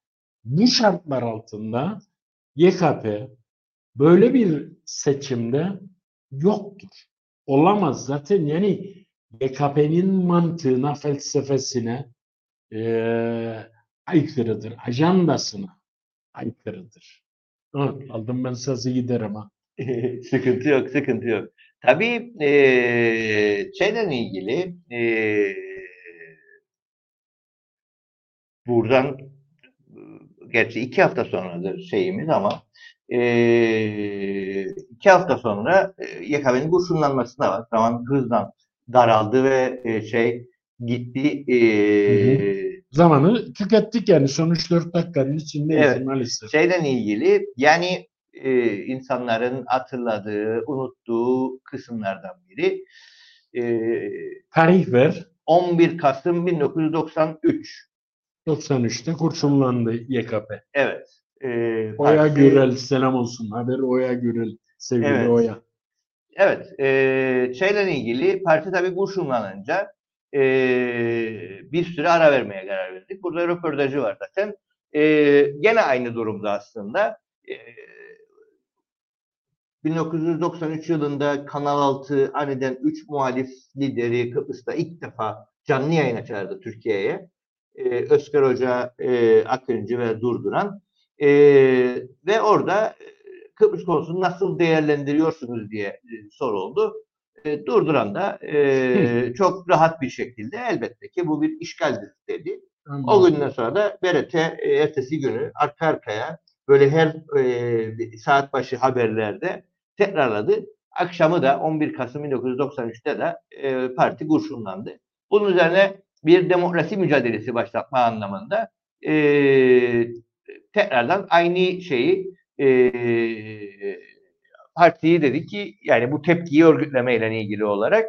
bu şartlar altında YKP böyle bir seçimde yoktur. Olamaz zaten yani YKP'nin mantığına, felsefesine eee aykırıdır. Ajandasına aykırıdır. Evet, aldım ben sazı giderim ha. sıkıntı yok, sıkıntı yok. Tabii eee şeyle ilgili eee buradan gerçi iki hafta sonradır şeyimiz ama e, iki hafta sonra e, YKB'nin kurşunlanmasına var. Zaman hızla daraldı ve e, şey gitti. E, Zamanı tükettik yani sonuç 4 dakikanın içindeyiz Evet. maalesef. şeyden ilgili yani e, insanların hatırladığı, unuttuğu kısımlardan biri. E, Tarih ver. 11 Kasım 1993. 93'te kurşunlandı YKP. Evet. E, Oya parti- Gürel selam olsun. Haber Oya Gürel. Sevgili Evet. Oya. Evet, e, şeyle ilgili parti tabii kurşunlanınca e, bir süre ara vermeye karar verdik. Burada röportajı var zaten. E, gene aynı durumda aslında. E, 1993 yılında Kanal 6 aniden 3 muhalif lideri Kıbrıs'ta ilk defa canlı yayın açardı Türkiye'ye. E, Özkar Hoca, e, Akıncı ve Durduran. E, ve orada e, Kıbrıs konusunu nasıl değerlendiriyorsunuz diye e, soruldu. E, Durduran da e, çok rahat bir şekilde elbette ki bu bir işgaldir dedi. O günden sonra da BRT e, ertesi günü arka arkaya böyle her e, saat başı haberlerde tekrarladı. Akşamı da 11 Kasım 1993'te de e, parti kurşunlandı. Bunun üzerine bir demokrasi mücadelesi başlatma anlamında e, tekrardan aynı şeyi e, partiyi dedi ki yani bu tepkiyi örgütlemeyle ilgili olarak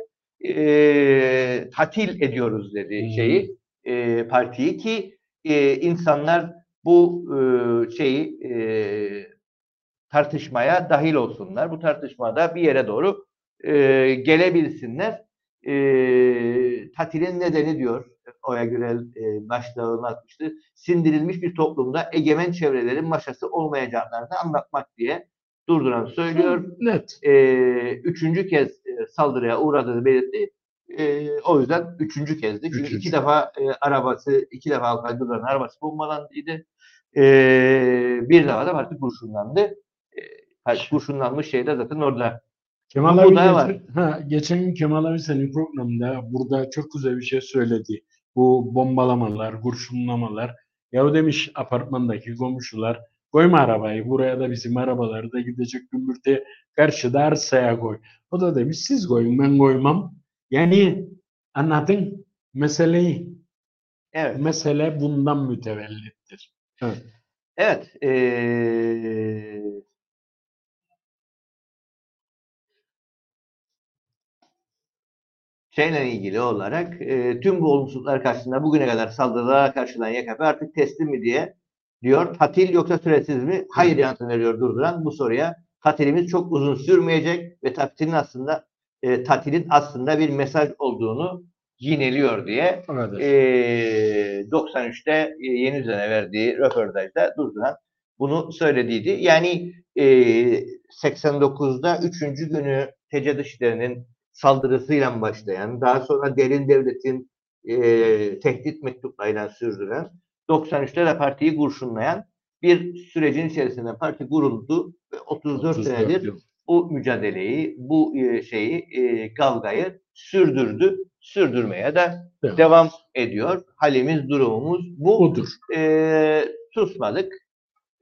e, tatil ediyoruz dedi şeyi e, partiyi ki e, insanlar bu e, şeyi e, tartışmaya dahil olsunlar. Bu tartışmada bir yere doğru e, gelebilsinler. E, tatilin nedeni diyor Oya Gürel e, başlığını atmıştı. Sindirilmiş bir toplumda egemen çevrelerin maşası olmayacaklarını anlatmak diye durduran söylüyor. Net. E, üçüncü kez saldırıya uğradığını belirtti. E, o yüzden üçüncü kezdi. Çünkü Üçüncü. iki defa e, arabası, iki defa Alkay Durduran arabası bombalandıydı. E, bir defa da parti kurşunlandı. Kurşunlanmış şey de zaten orada. Kemal abi da var. geçen, ha, geçen gün Kemal abi senin programda burada çok güzel bir şey söyledi. Bu bombalamalar, kurşunlamalar. Ya demiş apartmandaki komşular koyma arabayı buraya da bizim arabaları da gidecek gümbürtüye karşıda arsaya koy. O da demiş siz koyun ben koymam. Yani anladın meseleyi. Evet. Mesele bundan mütevellittir. Evet. Evet. eee, şeyle ilgili olarak eee, tüm bu olumsuzluklar karşısında bugüne kadar saldırılara karşılayan YKP artık teslim mi diye diyor. Tatil yoksa süresiz mi? Hayır yanıtını veriyor durduran bu soruya. Tatilimiz çok uzun sürmeyecek ve tatilin aslında eee, tatilin aslında bir mesaj olduğunu yineliyor diye e, 93'te e, Yeni Düzen'e verdiği röportajda Durduran bunu söylediydi. Yani e, 89'da 3. günü TC Dışişleri'nin saldırısıyla başlayan, daha sonra derin devletin e, tehdit mektuplarıyla sürdüren, 93'te de partiyi kurşunlayan bir sürecin içerisinde parti kuruldu ve 34, 34 senedir yıl. bu mücadeleyi, bu e, şeyi, e, kavgayı sürdürdü, sürdürmeye de Devam. devam ediyor. Halimiz, durumumuz bu. Budur. E, susmadık.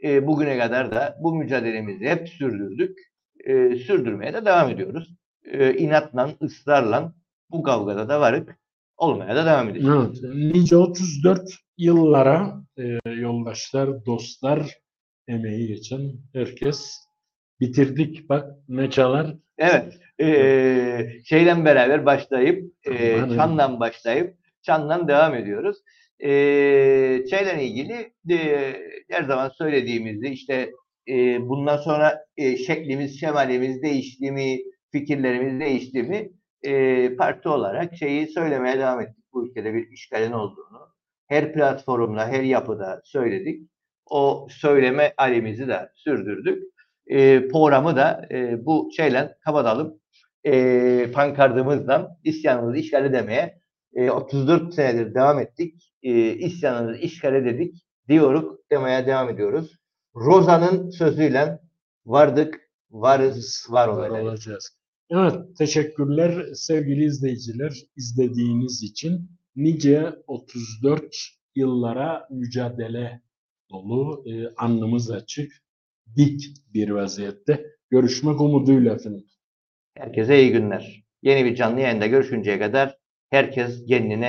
E, bugüne kadar da bu mücadelemizi hep sürdürdük. E, sürdürmeye de devam ediyoruz. E, inatla, ısrarla bu kavgada da varık. Olmaya da devam edeceğiz. Evet. Nice 34 yıllara e, yoldaşlar, dostlar, emeği geçen herkes bitirdik. Bak ne çalar. Evet. Ee, şeyle beraber başlayıp e, Aman Çan'dan başlayıp Çan'dan devam ediyoruz. Ee, şeyle ilgili e, her zaman söylediğimizde işte e, bundan sonra e, şeklimiz, şemalimiz değişti mi, fikirlerimiz değişti mi e, parti olarak şeyi söylemeye devam ettik. Bu ülkede bir işgalin olduğunu. Her platformda, her yapıda söyledik. O söyleme halimizi de sürdürdük e, programı da e, bu şeyle kapatalım. E, pankardımızla isyanımızı işgal edemeye e, 34 senedir devam ettik. E, isyanımızı işgal ededik diyoruz, demeye devam ediyoruz. Roza'nın sözüyle vardık, varız, var olacağız. Evet, teşekkürler sevgili izleyiciler izlediğiniz için. Nice 34 yıllara mücadele dolu, e, alnımız açık. dik bir vaziyette. Görüşmek umuduyla efendim. Herkese iyi günler. Yeni bir canlı yayında görüşünceye kadar herkes kendine